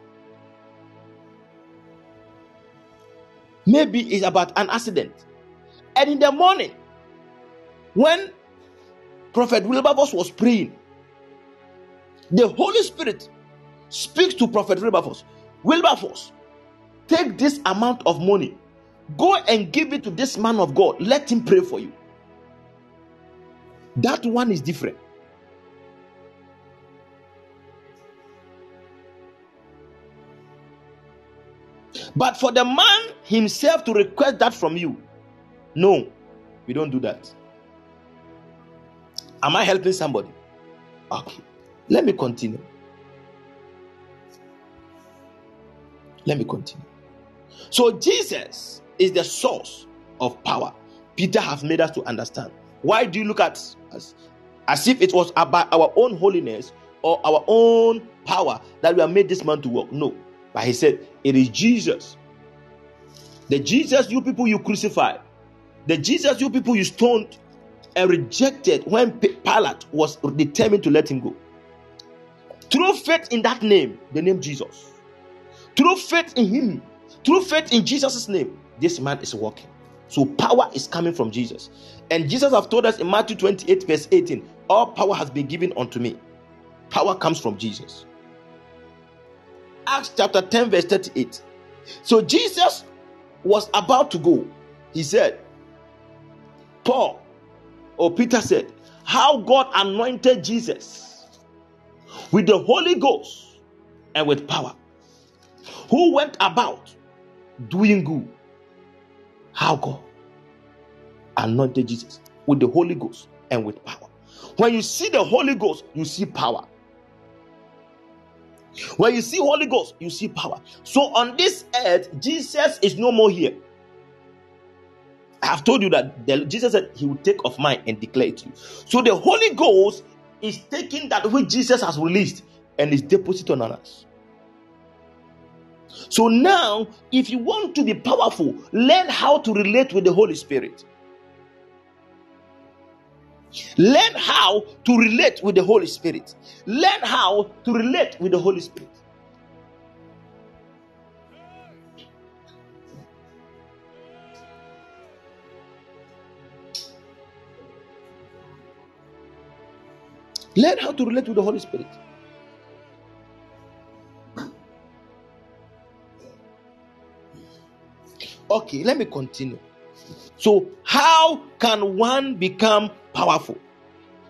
maybe it's about an accident. And in the morning, when Prophet Wilberforce was praying, the Holy Spirit speaks to Prophet Wilberforce. Wilberforce, take this amount of money, go and give it to this man of God. Let him pray for you. That one is different. But for the man himself to request that from you, no, we don't do that. Am I helping somebody? Okay, let me continue. Let me continue. So, Jesus is the source of power. Peter has made us to understand. Why do you look at us as if it was about our own holiness or our own power that we have made this man to walk? No. But he said, It is Jesus. The Jesus you people you crucified, the Jesus you people you stoned and rejected when Pilate was determined to let him go. Through faith in that name, the name Jesus, through faith in him, through faith in Jesus' name, this man is walking. So power is coming from Jesus. And Jesus have told us in Matthew 28, verse 18, all power has been given unto me. Power comes from Jesus. Acts chapter 10, verse 38. So Jesus was about to go. He said, Paul or Peter said, How God anointed Jesus with the Holy Ghost and with power, who went about doing good. How God anointed Jesus with the Holy Ghost and with power. When you see the Holy Ghost, you see power. When you see Holy Ghost, you see power. So on this earth, Jesus is no more here. I have told you that the, Jesus said he will take of mine and declare it to you. So the Holy Ghost is taking that which Jesus has released and is deposited on us. So now, if you want to be powerful, learn how to relate with the Holy Spirit. Learn how to relate with the Holy Spirit. Learn how to relate with the Holy Spirit. Learn how to relate with the Holy Spirit. Okay, let me continue. So, how can one become powerful?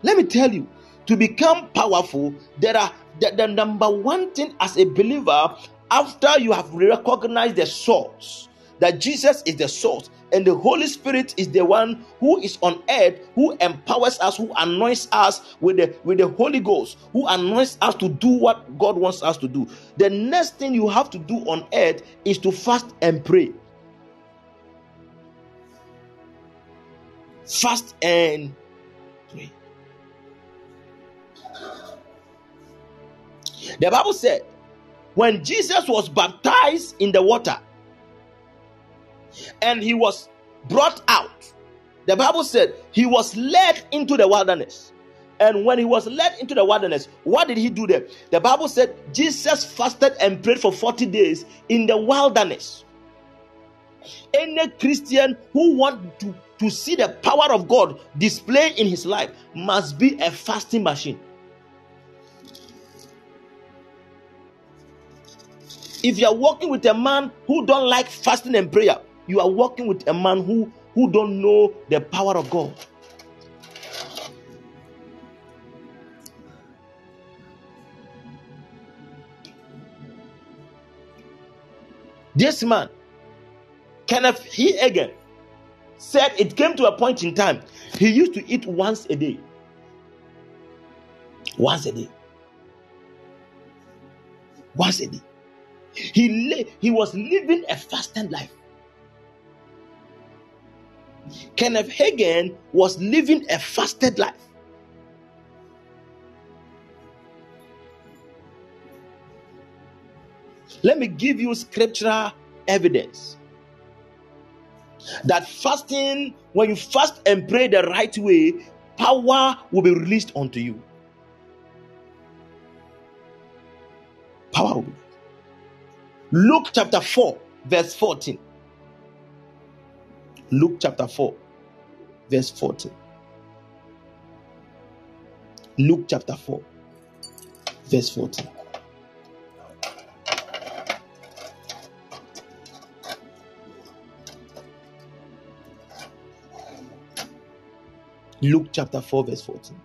Let me tell you, to become powerful, there are the, the number one thing as a believer, after you have recognized the source, that Jesus is the source, and the Holy Spirit is the one who is on earth, who empowers us, who anoints us with the with the Holy Ghost, who anoints us to do what God wants us to do. The next thing you have to do on earth is to fast and pray. Fast and pray. The Bible said, when Jesus was baptized in the water and he was brought out, the Bible said he was led into the wilderness. And when he was led into the wilderness, what did he do there? The Bible said Jesus fasted and prayed for 40 days in the wilderness. Any Christian who want to to see the power of God displayed in his life must be a fasting machine. If you are working with a man who don't like fasting and prayer, you are working with a man who who don't know the power of God. This man, Kenneth Hagin said it came to a point in time he used to eat once a day. Once a day. Once a day. He lay, he was living a fasted life. Kenneth Hagin was living a fasted life. Let me give you scriptural evidence that fasting, when you fast and pray the right way, power will be released unto you. Power will be. Luke chapter 4, verse 14. Luke chapter 4, verse 14. Luke chapter 4, verse 14. Luke chapter 4, verse 14.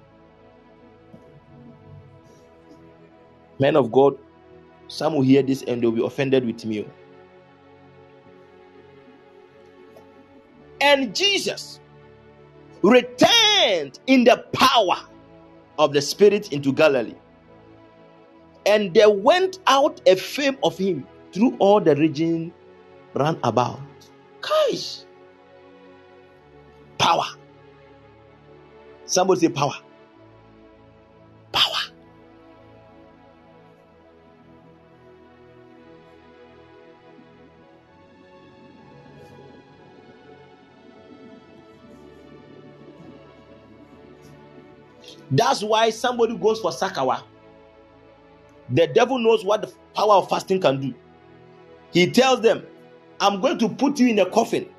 Men of God, some will hear this and they'll be offended with me. And Jesus returned in the power of the Spirit into Galilee. And there went out a fame of him through all the region round about. Guys, power. Somebody say power. Power. That's why somebody goes for Sakawa. The devil knows what the power of fasting can do. He tells them, I'm going to put you in a coffin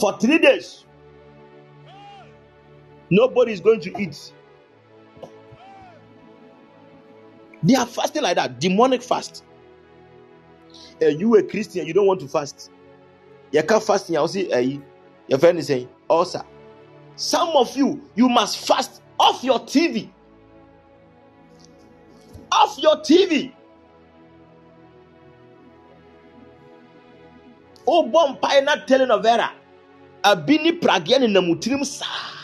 for three days. Nobody is going to eat. They are fasting like that, demonic fast. Uh, you a Christian, you don't want to fast. You can't fast. You see, uh, your friend is saying, also, some of you, you must fast off your TV. Off your TV. Oh, bomb pragian in the.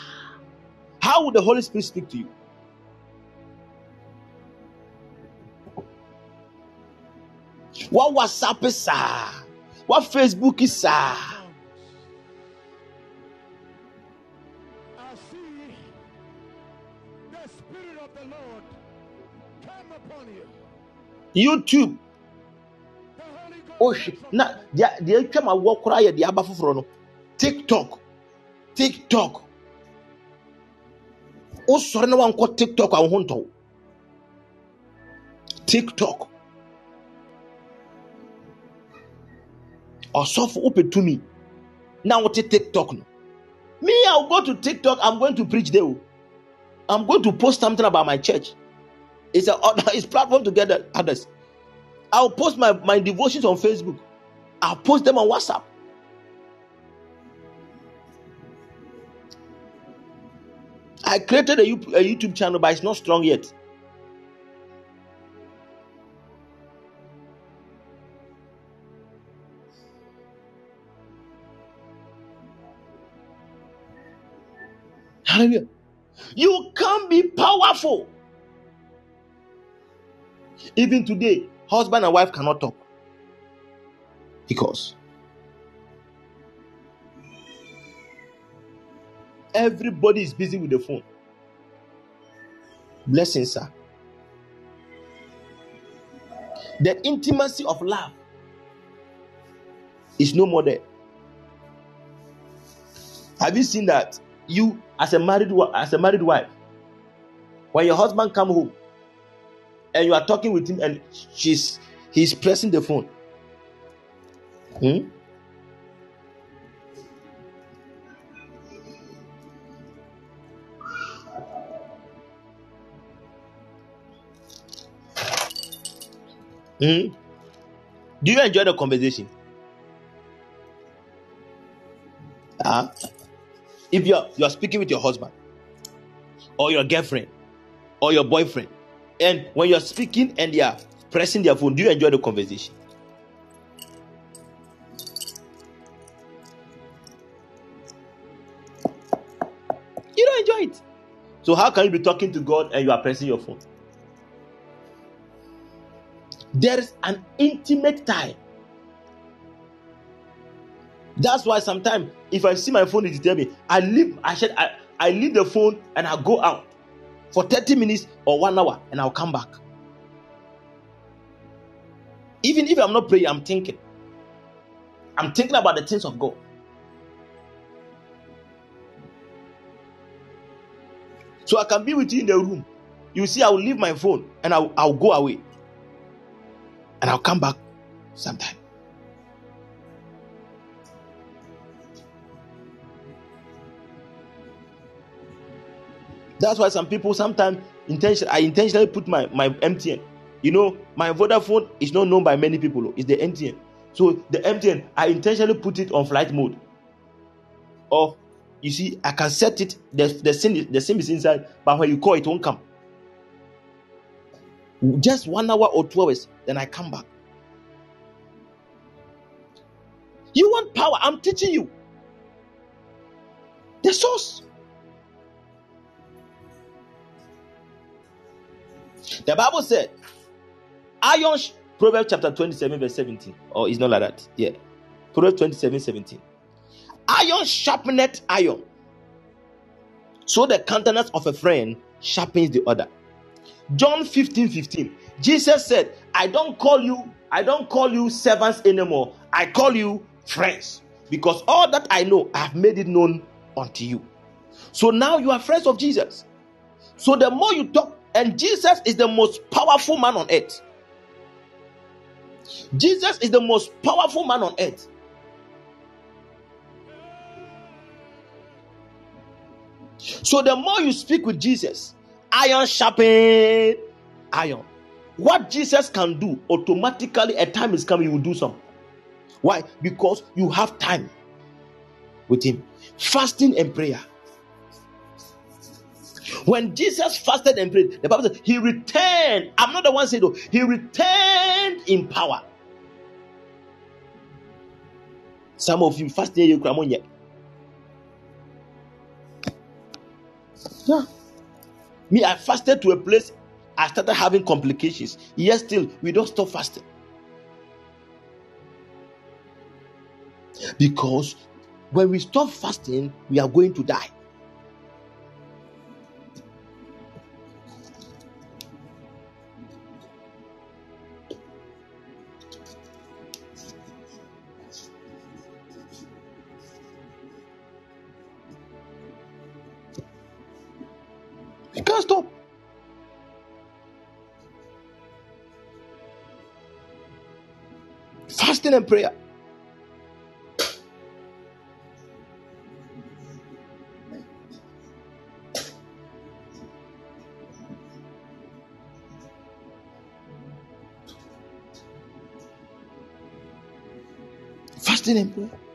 How would the Holy Spirit speak to you? What WhatsApp is sir? What Facebook is sir? I see the Spirit of the Lord come upon you. YouTube. The Holy oh, TikTok. Oh Wosɔre na wankɔ TikTok a wo ho ntɔ wo. TikTok. Ɔsɔfo wopɛ tumi na wote TikTok no. Me, I'll go to TikTok. I'm going to preach there. oh. I'm going to post something about my church. It's a <laughs> it's platform to get others. I'll post my, my devotions on Facebook. I'll post them on WhatsApp. I created a, YouTube channel, but it's not strong yet. Hallelujah. You can be powerful. Even today, husband and wife cannot talk because everybody is busy with the phone. Blessings, sir. The intimacy of love is no more there. Have you seen that? You, as a married as a married wife, when your husband come home and you are talking with him and she's he's pressing the phone. Hmm? Hmm? Do you enjoy the conversation? Ah, if you're you're speaking with your husband or your girlfriend or your boyfriend, and when you're speaking and they are pressing their phone, do you enjoy the conversation? You don't enjoy it. So how can you be talking to God and you are pressing your phone? There is an intimate time. That's why sometimes if I see my phone, it tell me I leave. I said I, I leave the phone and I go out for 30 minutes or one hour and I'll come back. Even if I'm not praying, I'm thinking. I'm thinking about the things of God. So I can be with you in the room. You see, I will leave my phone and I'll, I'll go away. And I'll come back sometime. That's why some people sometimes intention I intentionally put my, my MTN. You know, my Vodafone is not known by many people, it's the MTN. So the MTN, I intentionally put it on flight mode. Or you see, I can set it, the, the SIM, the SIM is inside, but when you call, it won't come. Just one hour or two hours, then I come back. You want power? I'm teaching you. The source. The Bible said, iron, Proverbs chapter 27, verse 17. Or oh, it's not like that. Yeah. Proverbs 27, 17. Iron sharpeneth iron. So the countenance of a friend sharpens the other. John 15 15. Jesus said, I don't call you, I don't call you servants anymore. I call you friends. Because all that I know, I have made it known unto you. So now you are friends of Jesus. So the more you talk, and Jesus is the most powerful man on earth. Jesus is the most powerful man on earth. So the more you speak with Jesus, iron sharpen iron. What Jesus can do, automatically a time is coming, you will do something. Why? Because you have time with Him. Fasting and prayer. When Jesus fasted and prayed, the Bible says he returned. I'm not the one saying though, he returned in power. Some of you fasting, you cry yet. Yeah. Me, I fasted to a place I started having complications. Yet still, we don't stop fasting. Because when we stop fasting, we are going to die. Fasting and prayer. Fasting and prayer.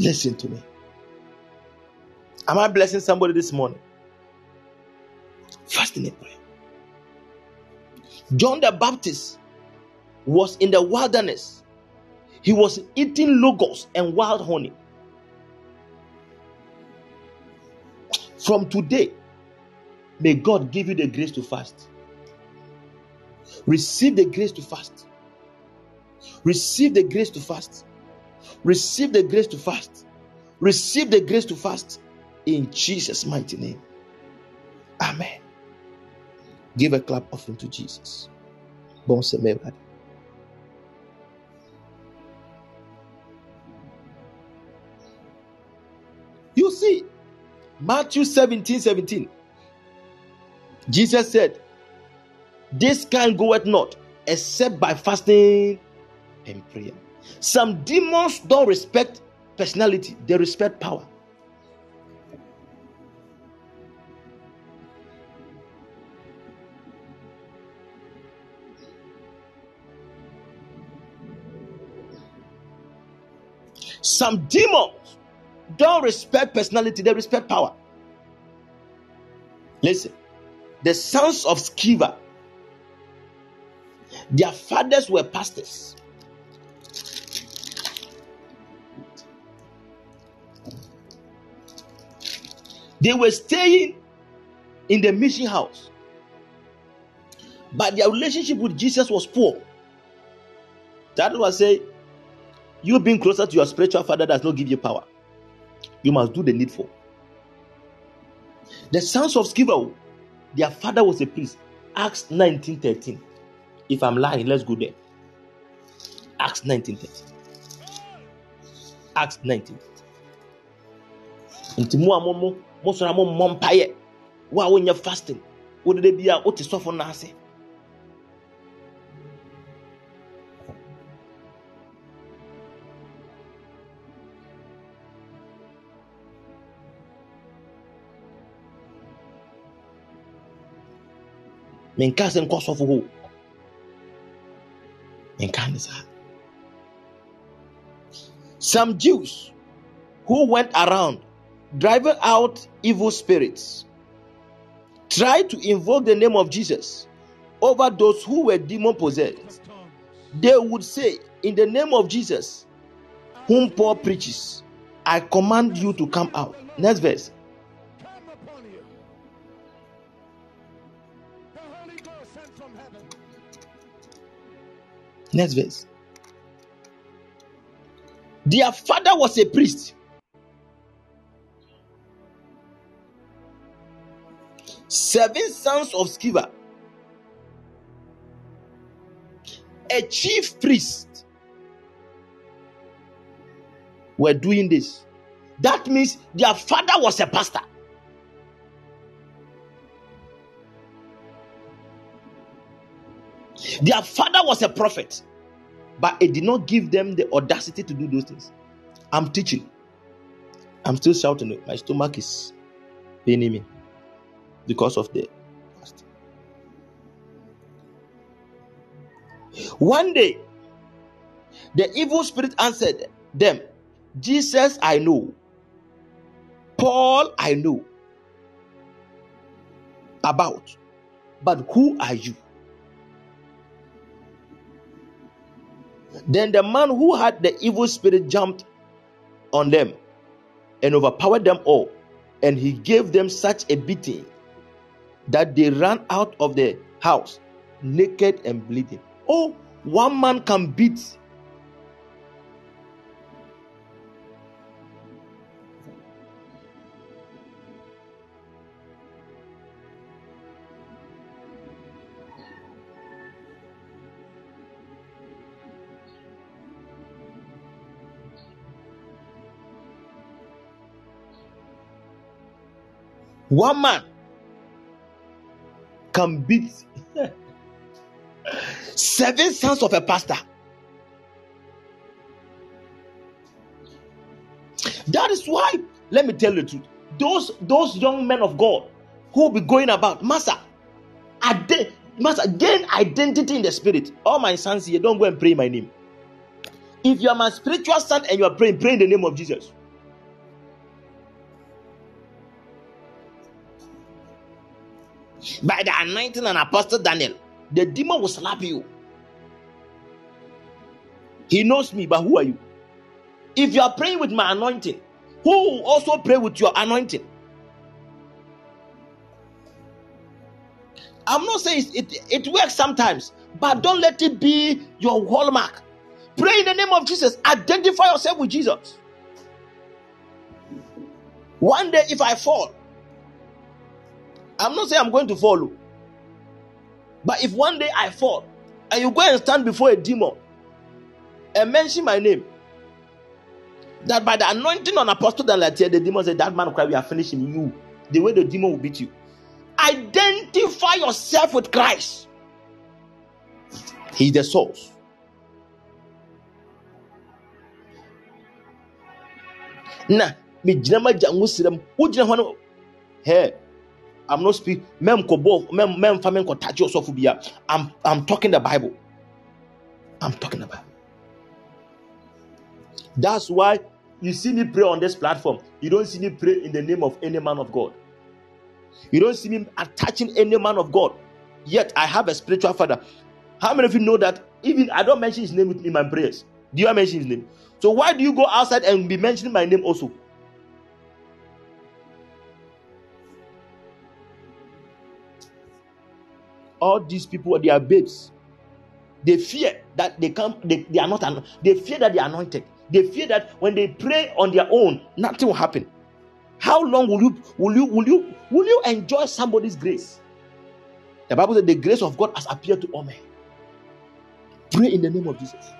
Listen to me. Am I blessing somebody this morning? Fasting and prayer. John the Baptist was in the wilderness. He was eating locusts and wild honey. From today, may God give you the grace to fast. Receive the grace to fast. Receive the grace to fast. Receive the grace to fast. Receive the grace to fast in Jesus' mighty name. Amen. Give a clap offering to Jesus. Bon You see, Matthew 17 17. Jesus said, This kind goeth not except by fasting and prayer. Some demons don't respect personality, they respect power. Some demons don't respect personality, they respect power. Listen, the sons of Sceva, their fathers were pastors. They were staying in the mission house, but their relationship with Jesus was poor. That was say, you being closer to your spiritual father does not give you power. You must do the needful. The sons of Sceva, their father was a priest. Acts 19:13. If I'm lying, let's go there. Acts 19:13. Acts 19. Nti mu a mo mo mo sɔrɔ mo mmɔ mpaeɛ. Wo a wonyɛ fasting wo dede bi a wote sɔfo no ase. Menka sɛ nkɔ sɔfo hɔ menka ne saa. Some jews who went around driving out evil spirits. Try to invoke the name of jesus over those who were demon possessed they would say in the name of jesus whom paul preaches i command you to come out. Next verse. Next verse. Their father was a priest. Seven sons of Sceva, a chief priest, were doing this. That means their father was a pastor. Their father was a prophet, but it did not give them the audacity to do those things. I'm teaching. I'm still shouting. My stomach is paining me because of the fasting. One day, the evil spirit answered them, Jesus I know, Paul I know about, but who are you? Then the man who had the evil spirit jumped on them and overpowered them all, and he gave them such a beating that they ran out of the house naked and bleeding. Oh, one man can beat one man can beat seven sons of a pastor. That is why, let me tell you the truth. Those those young men of God who be going about, Master, ade- Master, gain identity in the spirit. All my sons here, don't go and pray my name. If you are my spiritual son and you are praying, pray in the name of Jesus. By the anointing and apostle Daniel, the demon will slap you. He knows me, but who are you? If you are praying with my anointing, who will also pray with your anointing? I'm not saying it, it works sometimes, but don't let it be your hallmark. Pray in the name of Jesus. Identify yourself with Jesus. One day, if I fall, I'm not saying I'm going to follow. But if one day I fall and you go and stand before a demon and mention my name, that by the anointing on Apostle Dalatia, the demon said, That man cry, we are finishing you. The way the demon will beat you. Identify yourself with Christ. He's the source. Na, me gyina ma gya nwosiram. Wo gyina no, hey, I'm not speaking. Mem kobo, mem famen touch. I'm I'm talking the Bible. I'm talking Bible. That's why you see me pray on this platform. You don't see me pray in the name of any man of God. You don't see me attaching any man of God. Yet I have a spiritual father. How many of you know that even I don't mention his name in my prayers? Do you mention his name? So why do you go outside and be mentioning my name also? All these people, they are babes. They fear that they come, they, they are not, they fear that they are anointed. They fear that when they pray on their own, nothing will happen. How long will you will you will you will you enjoy somebody's grace? The Bible said the grace of God has appeared to all men. Pray in the name of Jesus.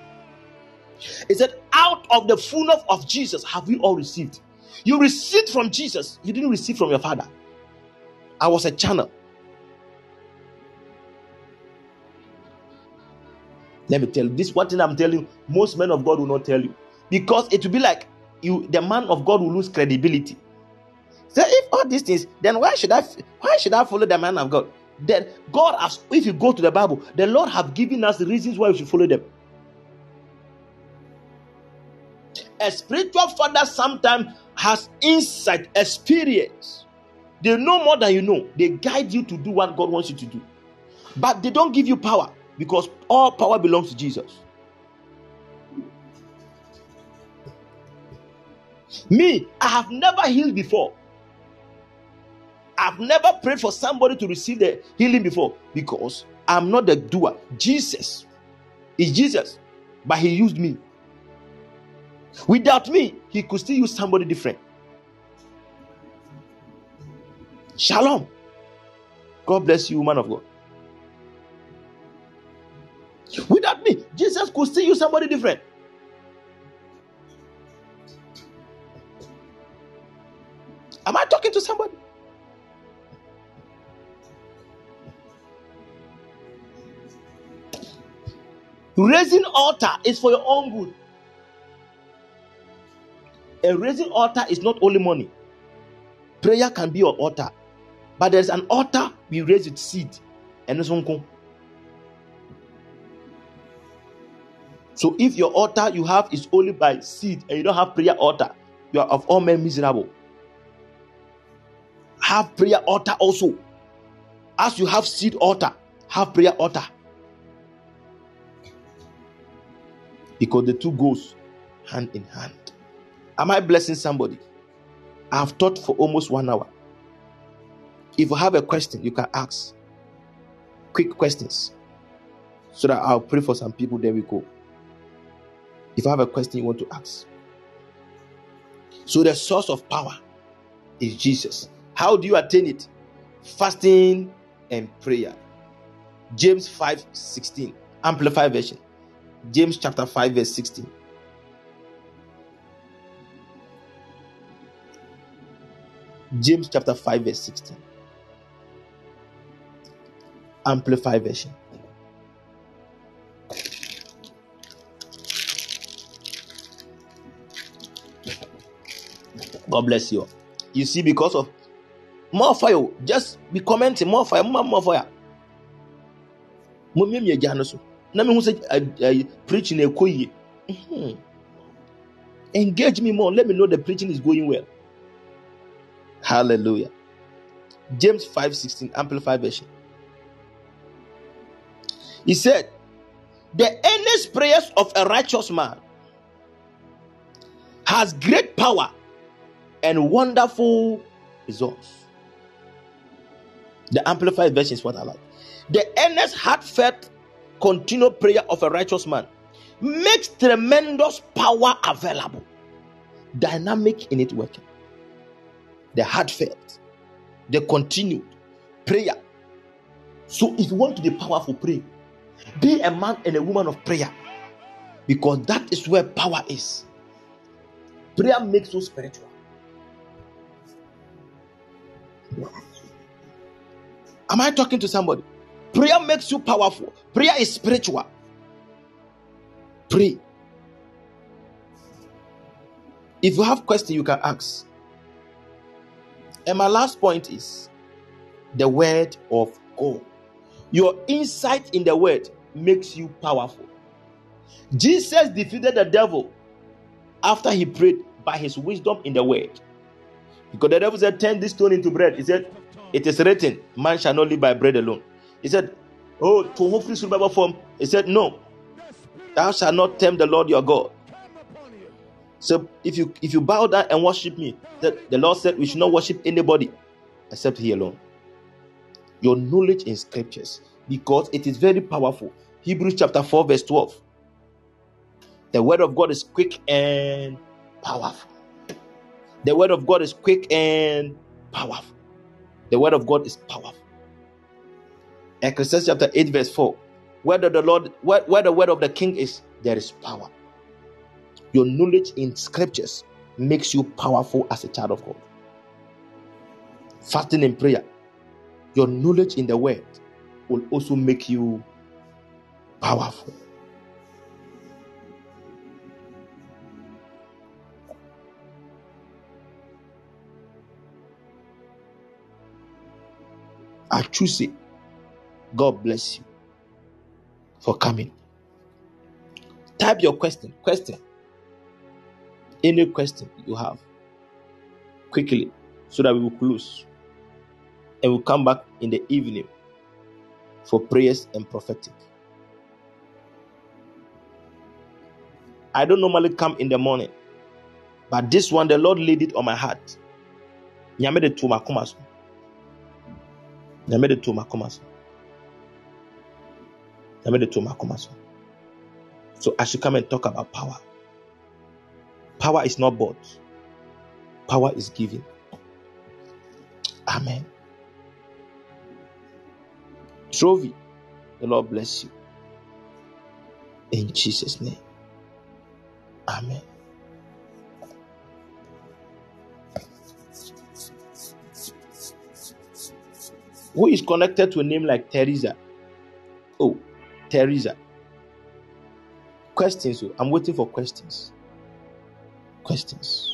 It said, out of the fullness of Jesus have we all received. You received from Jesus, you didn't receive from your father. I was a channel. Let me tell you this one thing I'm telling you, most men of God will not tell you because it will be like you the man of God will lose credibility. So if all these things, then why should I why should I follow the man of God? Then God has if you go to the Bible, the Lord have given us reasons why we should follow them. A spiritual father sometimes has insight, experience. They know more than you know. They guide you to do what God wants you to do. But they don't give you power because all power belongs to Jesus. Me, I have never healed before. I've never prayed for somebody to receive the healing before because I'm not the doer. Jesus is Jesus, but He used me. Without me, He could still use somebody different. Shalom. God bless you, man of God. Without me, Jesus could still use somebody different. Am I talking to somebody? Raising altar is for your own good. A raising altar is not only money. Prayer can be your altar, but there's an altar we raise with seed and So if your altar you have is only by seed and you don't have prayer altar, you are of all men miserable. Have prayer altar also. As you have seed altar, have prayer altar. Because the two goes hand in hand. Am I blessing somebody? I have taught for almost one hour. If you have a question, you can ask. Quick questions. So that I'll pray for some people. There we go. If I have a question you want to ask. So the source of power is Jesus. How do you attain it? Fasting and prayer. James 5 16, Amplified Version. James chapter 5, verse 16. James chapter 5, verse 16. Amplified version. God bless you. You see, because of more fire, just be commenting more fire, more, more fire. na me hu sɛ preaching ɛkɔ yie mhm. engage me more let me know the preaching is going well hallelujah james 5:16 amplified version he said the earnest prayers of a righteous man has great power and wonderful results the amplified version is what i like the earnest heartfelt continual prayer of a righteous man makes tremendous power available, dynamic in it working. The heartfelt, the continued prayer. So, if you want to be powerful, pray. Be a man and a woman of prayer because that is where power is. Prayer makes you spiritual. Am I talking to somebody? Prayer makes you powerful. Prayer is spiritual. Pray. If you have questions, you can ask. And my last point is the word of God. Your insight in the word makes you powerful. Jesus defeated the devil after he prayed by his wisdom in the word. Because the devil said, Turn this stone into bread. He said, It is written, Man shall not live by bread alone. He said, Oh, to hopefully survival form. He said, No, thou shalt not tempt the Lord your God. So if you if you bow down and worship me, that the Lord said we should not worship anybody except He alone. Your knowledge in scriptures, because it is very powerful. Hebrews chapter 4, verse 12. The word of God is quick and powerful. The word of God is quick and powerful. The word of God is powerful. Ecclesiastes chapter 8, verse 4. Where the Lord, where, where the word of the king is, there is power. Your knowledge in scriptures makes you powerful as a child of God. Fasting and prayer, your knowledge in the word will also make you powerful. I choose it. God bless you for coming. Type your question. Question. Any question you have quickly so that we will close. And we'll come back in the evening for prayers and prophetic. I don't normally come in the morning, but this one, the Lord laid it on my heart. Nyame de to makoma so. Nyame de to makoma so. Nyame de makoma so. So I should come and talk about power. Power is not bought. Power is given. Amen. Trophy. The Lord bless you. In Jesus' name. Amen. Who is connected to a name like Teresa? Oh, Teresa. Questions. oh. I'm waiting for questions. Questions.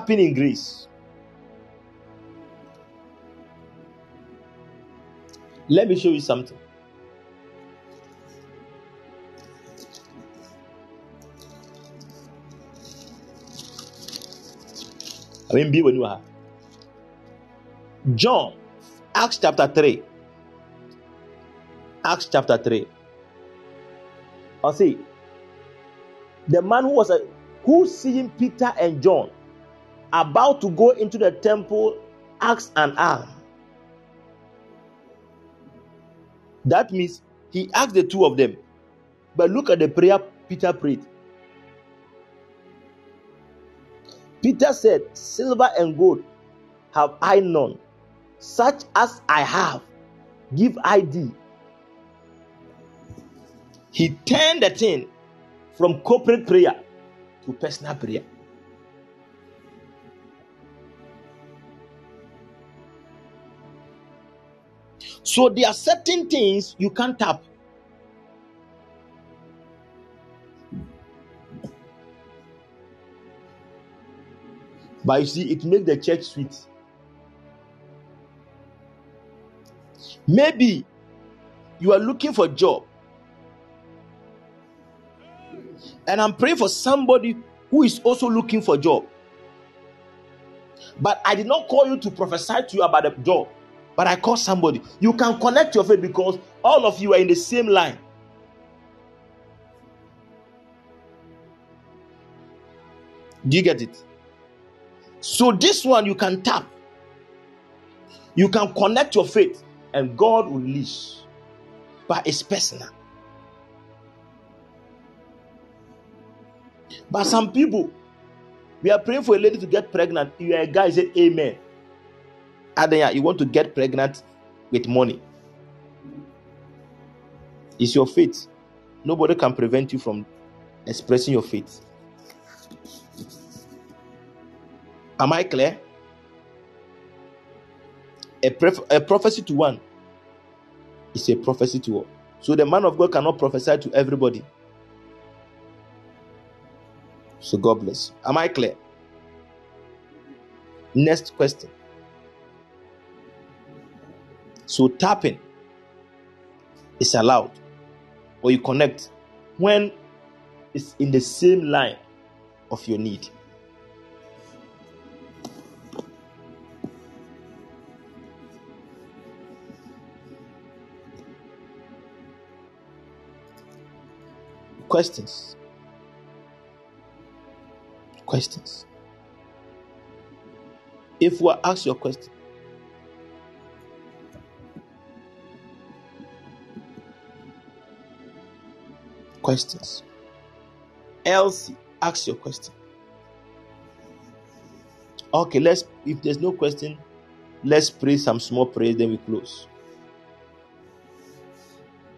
Tapping in Greece. Let me show you something. I mean, be when you are. John, Acts chapter 3. Acts chapter 3. I'll see. The man who was a who seeing Peter and John about to go into the temple asked an arm. That means he asked the two of them. But look at the prayer Peter prayed. Peter said, Silver and gold have I none, such as I have, give I thee. He turned the thing from corporate prayer to personal prayer. So there are certain things you can't tap. But you see, it makes the church sweet. Maybe you are looking for a job. And I'm praying for somebody who is also looking for a job. But I did not call you to prophesy to you about a job. But I call somebody. You can connect your faith because all of you are in the same line. Do you get it? So this one you can tap. You can connect your faith and God will release. But it's personal. But some people, we are praying for a lady to get pregnant. You are a guy, say amen. You want to get pregnant with money. It's your faith. Nobody can prevent you from expressing your faith. Am I clear? A, a prophecy to one is a prophecy to all. So the man of God cannot prophesy to everybody. So God bless. Am I clear? Next question. So tapping is allowed, or you connect when it's in the same line of your need. Questions? Questions? If we ask your question, questions. Elsie, ask your question. Okay, let's if there's no question, let's pray some small prayers, then we close.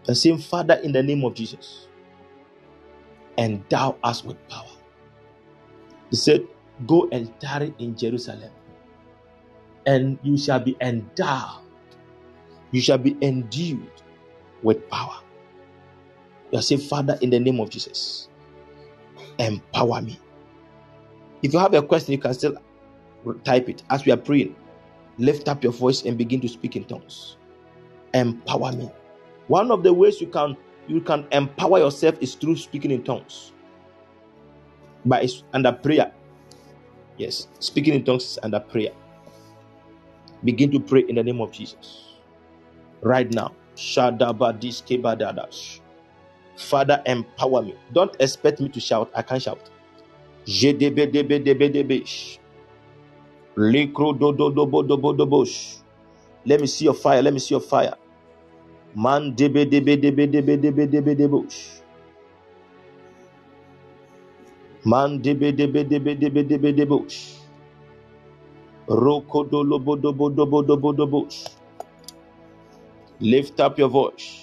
The same Father in the name of Jesus, endow us with power. He said, Go and tarry in Jerusalem, and you shall be endowed, you shall be endued with power. You say, Father, in the name of Jesus, empower me. If you have a question, you can still type it as we are praying. Lift up your voice and begin to speak in tongues. Empower me. One of the ways you can you can empower yourself is through speaking in tongues. But it's under prayer. Yes, speaking in tongues is under prayer. Begin to pray in the name of Jesus. Right now. Father, empower me. Don't expect me to shout. I can't shout. Let me see your fire. Let me see your fire. Man debe debe debe debe debe debe debosh. Man debe debe debe debe debe debosh. Roko dolobo dobo dobo dobo dobosh. Lift up your voice.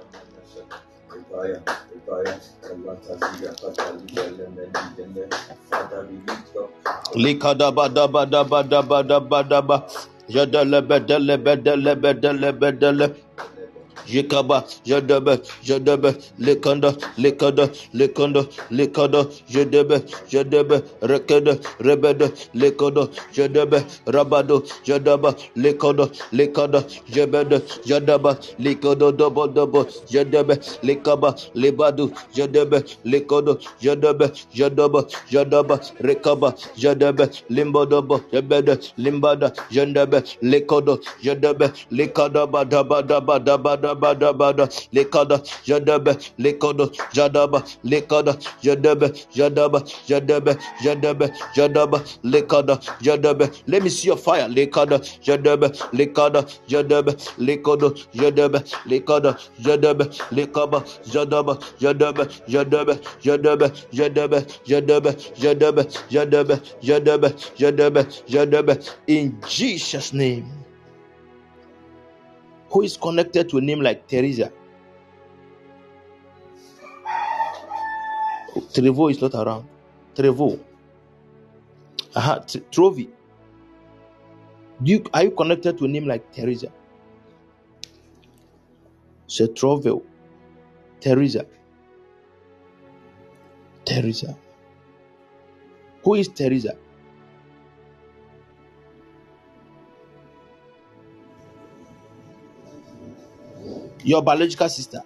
fire, the fire, the water, the water, bedele, bedele, bedele. Jikaba, Jadebe, Jadebe, Likanda, Likada, Likanda, Likada, Jadebe, Jadebe, Rekede, Rebede, Likada, Jadebe, Rabado, Jadaba, Likada, Likada, Jabede, Jadaba, Likada, Double, Double, Jadebe, Likaba, Libadu, Jadebe, Likada, Jadebe, Jadaba, Jadaba, Rekaba, Jadebe, Limbodobo, Jabede, Limbada, Jandebe, Likada, Jadebe, Likada, Badaba, Daba, Daba, Daba, Bada Bada Lekada Jadaba Lekada Jadaba Lekada Jadaba Jadaba Jadaba Jadaba Jadaba Lekada Jadaba Let me see your fire Lekada Jadaba Lekada Jadaba Lekada Jadaba Lekada Jadaba Lekaba Jadaba Jadaba Jadaba Jadaba Jadaba Jadaba Jadaba Jadaba Jadaba Jadaba Jadaba in Jesus name who is connected to a name like Teresa. Trevo is not around. Trevo. Aha, T- Trovi. Do you, are you connected to a name like Teresa? Trovel. Teresa. Teresa. Who is Teresa? Your biological sister.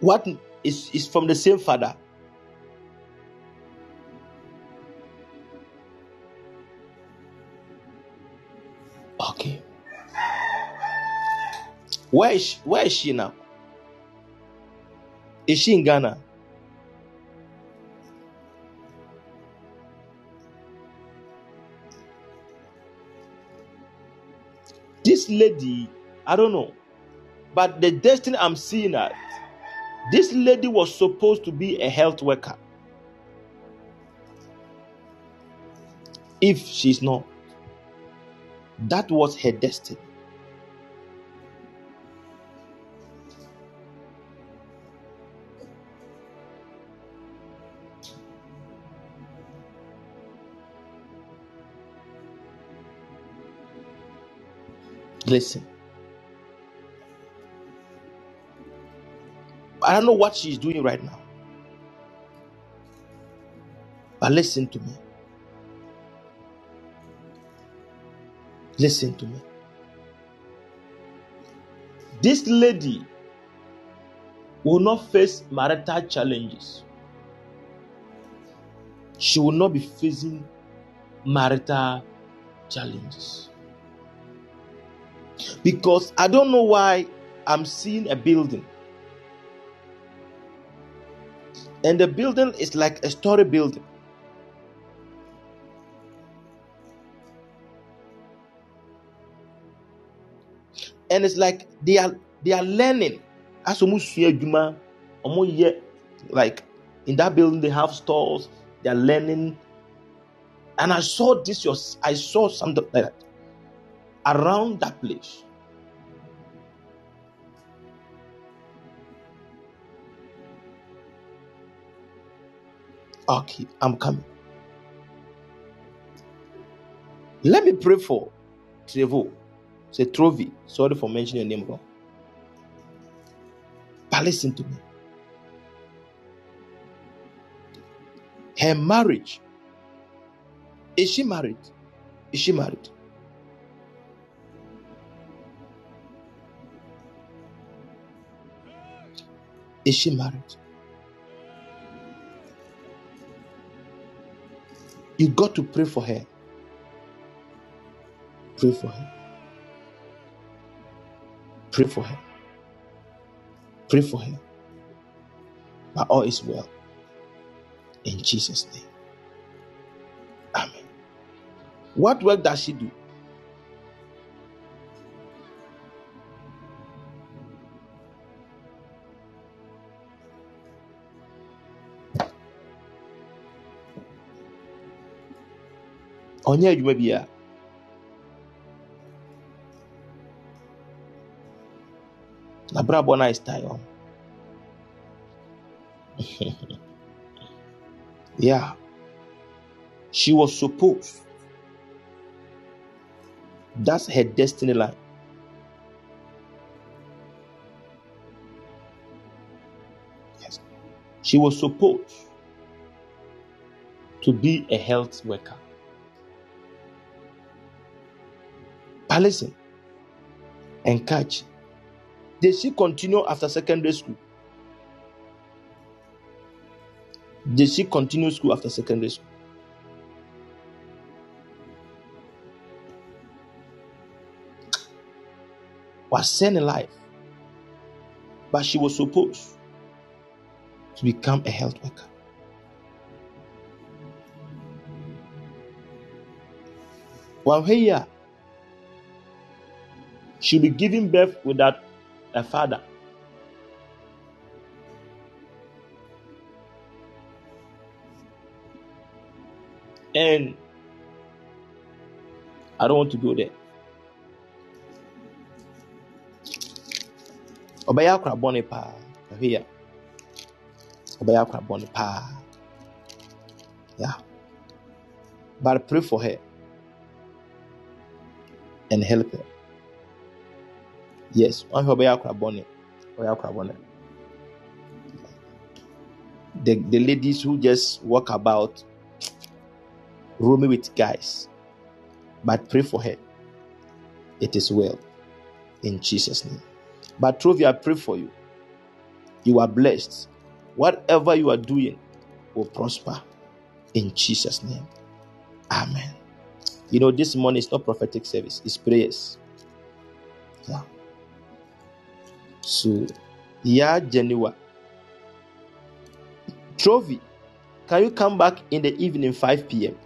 What is, is from the same father? Where is she, where is she now? Is she in Ghana? This lady, I don't know, but the destiny I'm seeing that this lady was supposed to be a health worker. If she's not, that was her destiny. Listen. I don't know what she's doing right now. But listen to me. Listen to me. This lady will not face marital challenges. She will not be facing marital challenges. Because I don't know why I'm seeing a building. And the building is like a story building. And it's like they are they are learning. As like in that building they have stores, they are learning. And I saw this, I saw something like that around that place. Okay, I'm coming. Let me pray for Trevo. Say Trovi. Sorry for mentioning your name wrong. But listen to me. Her marriage. Is she married? Is she married? Is she married? You got to pray for her. Pray for her. Pray for her. Pray for her. But all is well. In Jesus' name. Amen. What work does she do? Ɔnyɛ adwuma biara n'abrabɔ no ayɛ style yeah. She was supposed. That's her destiny line. Yes. She was supposed to be a health worker But listen, catch. Did she continue after secondary school? Did she continue school after secondary school? Was sent in life, but she was supposed to become a health worker. While here, she'll be giving birth without a father. And I don't want to go there. ɔbɛyɛ akora bɔne paa. Paa. Yeah but pray for her and help her yes. Ɔhwɛ ɔbɛyɛ akora bɔne? Ɔyɛ akora bɔne. The the ladies who just walk about roaming with guys but pray for her. It is well. In jesus name. But Trophy, I pray for you. You are blessed. Whatever you are doing will prosper. In jesus name. Amen. You know this morning is not prophetic service. It's prayers. Yeah so yeah Geneva trophy. Can you come back in the evening 5 p.m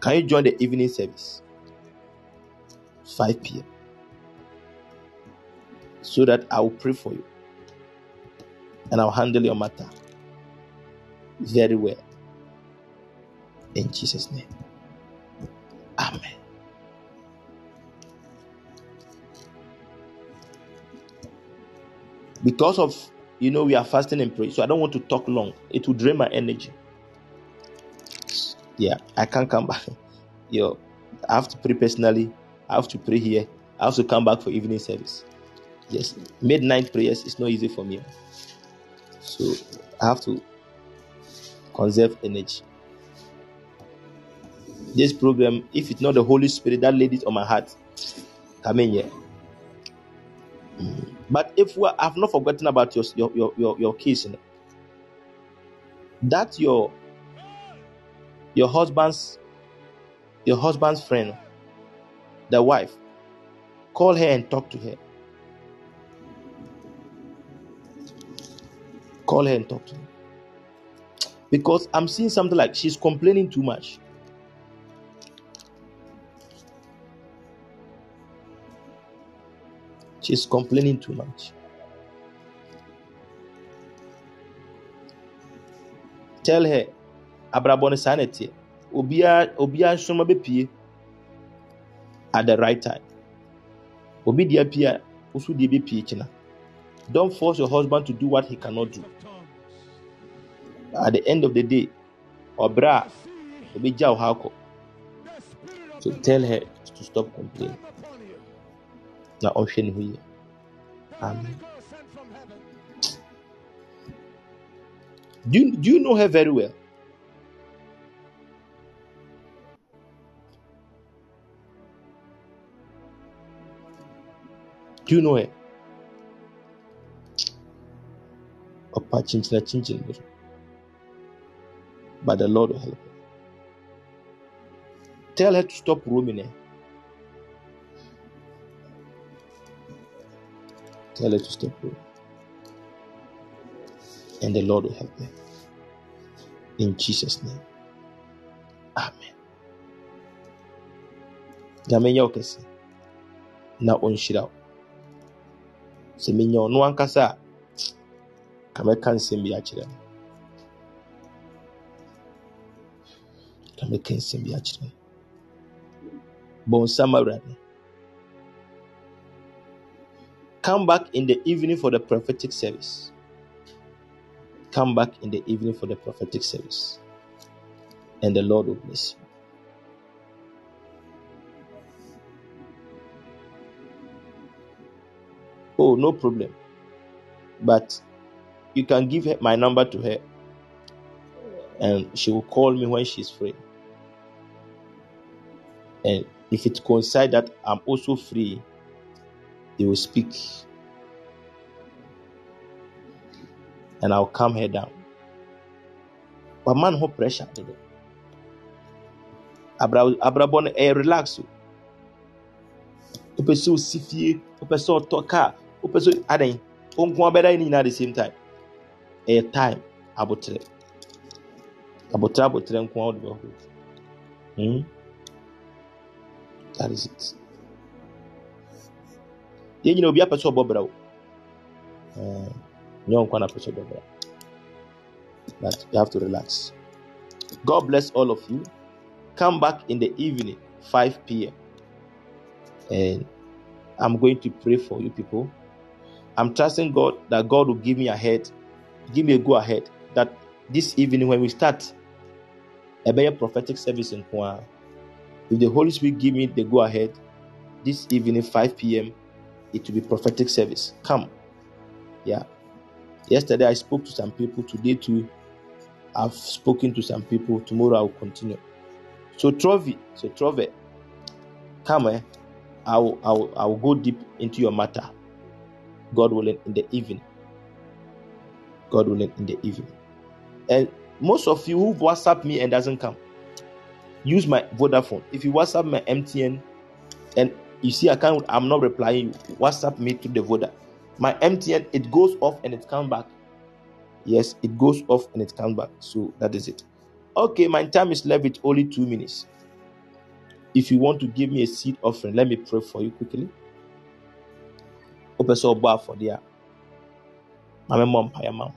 can you join the evening service? 5 p.m so that i will pray for you. And i'll handle your matter very well. In jesus name. Amen because of you know we are fasting and praying so i don't want to talk long. It will drain my energy. Yeah i can't come back. <laughs> Yo i have to pray personally. I have to pray here. I have to come back for evening service. Yes midnight prayers is not easy for me. So i have to conserve energy. This program if it's not the holy spirit that laid it on my heart. Come in here mm. But if we I've not forgotten about your your your your, your know, that your your husband's your husband's friend, the wife, call her and talk to her. Call her and talk to her. Because I'm seeing something like she's complaining too much. She's complaining too much. Tell her, abrabɔ no saa na ɛteɛ. Obiara at the right time. Obi deɛ pie a, woso deɛ bɛpie. Don't force your husband to do what he cannot do. At the end of the day, ɔbrɛ a obɛgya wo ha akɔ. So tell her to stop complaining. Na ɔhwɛ ne ho yie amen. Do you, do you know her very well? Do you know her? Ɔpa kyinkyina kyinkyini bi but the lord will help her tell her to stop roaming her Tell her to stop praying. And the Lord will help her. In Jesus' name. Amen. Nyame nyɛ wo na ɔnhyira wo. Sɛ menya ɔno ankasa a, ka mɛka nsɛm bi akyerɛ no. Ka mɛka. Come back in the evening for the prophetic service. Come back in the evening for the prophetic service. And the Lord will bless you. Oh, no problem. But you can give her my number to her and she will call me when she's free. And if it coincides that I'm also free, they will speak. And I'll calm her down. But man, no pressure. abrabɔ no ɛyɛ relax. O wopɛ sɛ osi fie wopɛ sɛ ɔtɔ car wopɛ sɛ adan ɔnko abɛda ne nyinaa the same time. Ɛyɛ time abotire abotire abotire nko a wode bɛho hmm? that is it yɛn nyina obi apɛ sɛ ɔbɔ bra o eh. nyɛ ɔnkwa na apɛ sɛ ɔbɔ bra but you have to relax. God bless all of you. Come back in the evening 5 p.m and i'm going to pray for you people. I'm trusting god that god will give me a head give me a go ahead that this evening when we start a better prophetic service in Kwa, if the holy spirit give me the go ahead this evening 5 p.m it will be prophetic service. Come. Yeah. Yesterday I spoke to some people. Today too, I've spoken to some people. Tomorrow I'll continue. So Trovi, so Trove, come eh? I'll, I'll, I'll go deep into your matter. God willing in the evening. God willing in the evening. And most of you who WhatsApp me and doesn't come, use my Vodafone. If you WhatsApp my MTN and you see I can't I'm not replying, WhatsApp me to the Voda. My MTN it goes off and it comes back. Yes, it goes off and it comes back. So that is it. Okay, my time is left with only two minutes. If you want to give me a seed offering, let me pray for you quickly. Open so bar for there. My mom, my mom.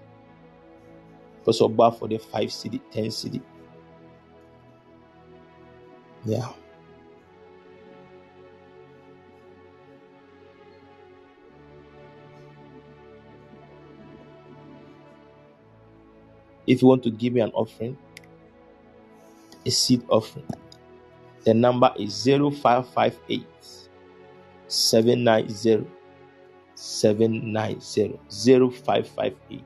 Open so bar for the five city, ten city. Yeah. If you want to give me an offering, a seed offering, the number is 0558 790 790 0558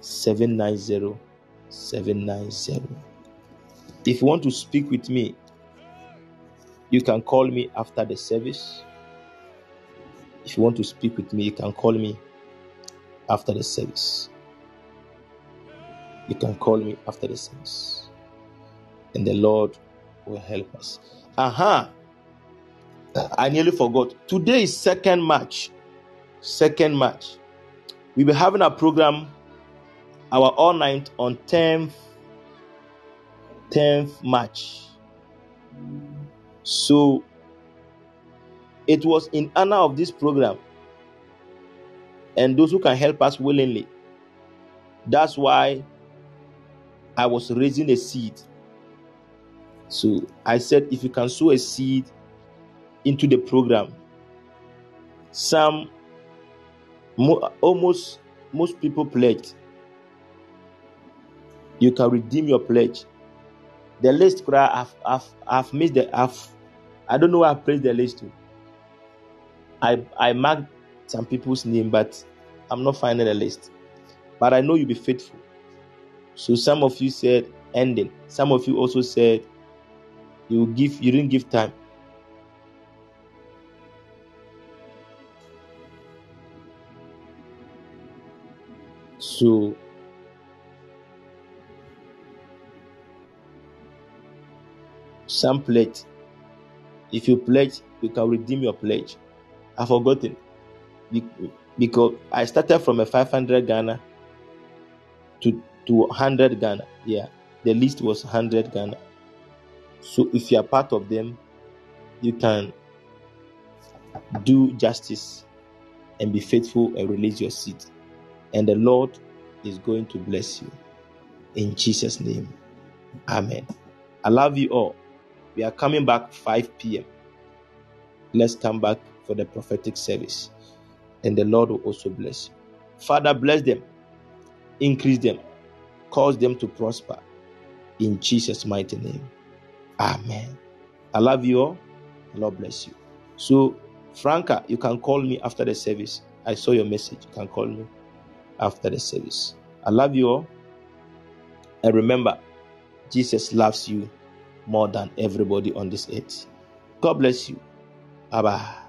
790 790. If you want to speak with me, you can call me after the service. If you want to speak with me, you can call me after the service. You can call me after the service. And the Lord will help us. Aha. Uh-huh. I nearly forgot. Today is second March. Second March. We'll be having a program, our all night on 10th, 10th March. So it was in honor of this program and those who can help us willingly. That's why I was raising a seed. So I said, if you can sow a seed into the program, some almost most people pledged. You can redeem your pledge. The list, I've, I've, I've missed the, I've, I don't know where I placed the list to. I, I marked some people's name, but I'm not finding the list. But I know you'll be faithful. So some of you said ending. Some of you also said you give you didn't give time. So some pledge. If you pledge, you can redeem your pledge. I've forgotten because I started from a 500 Ghana to to 100 Ghana. Yeah, the list was 100 Ghana. So if you are part of them, you can do justice and be faithful and release your seed. And the Lord is going to bless you. In Jesus' name. Amen. I love you all. We are coming back 5 p.m. Let's come back for the prophetic service. And the Lord will also bless you. Father, bless them, increase them, cause them to prosper. In Jesus' mighty name. Amen. I love you all. Lord bless you. So, Franca, you can call me after the service. I saw your message. You can call me after the service. I love you all. And remember, Jesus loves you more than everybody on this earth. God bless you. Bye bye.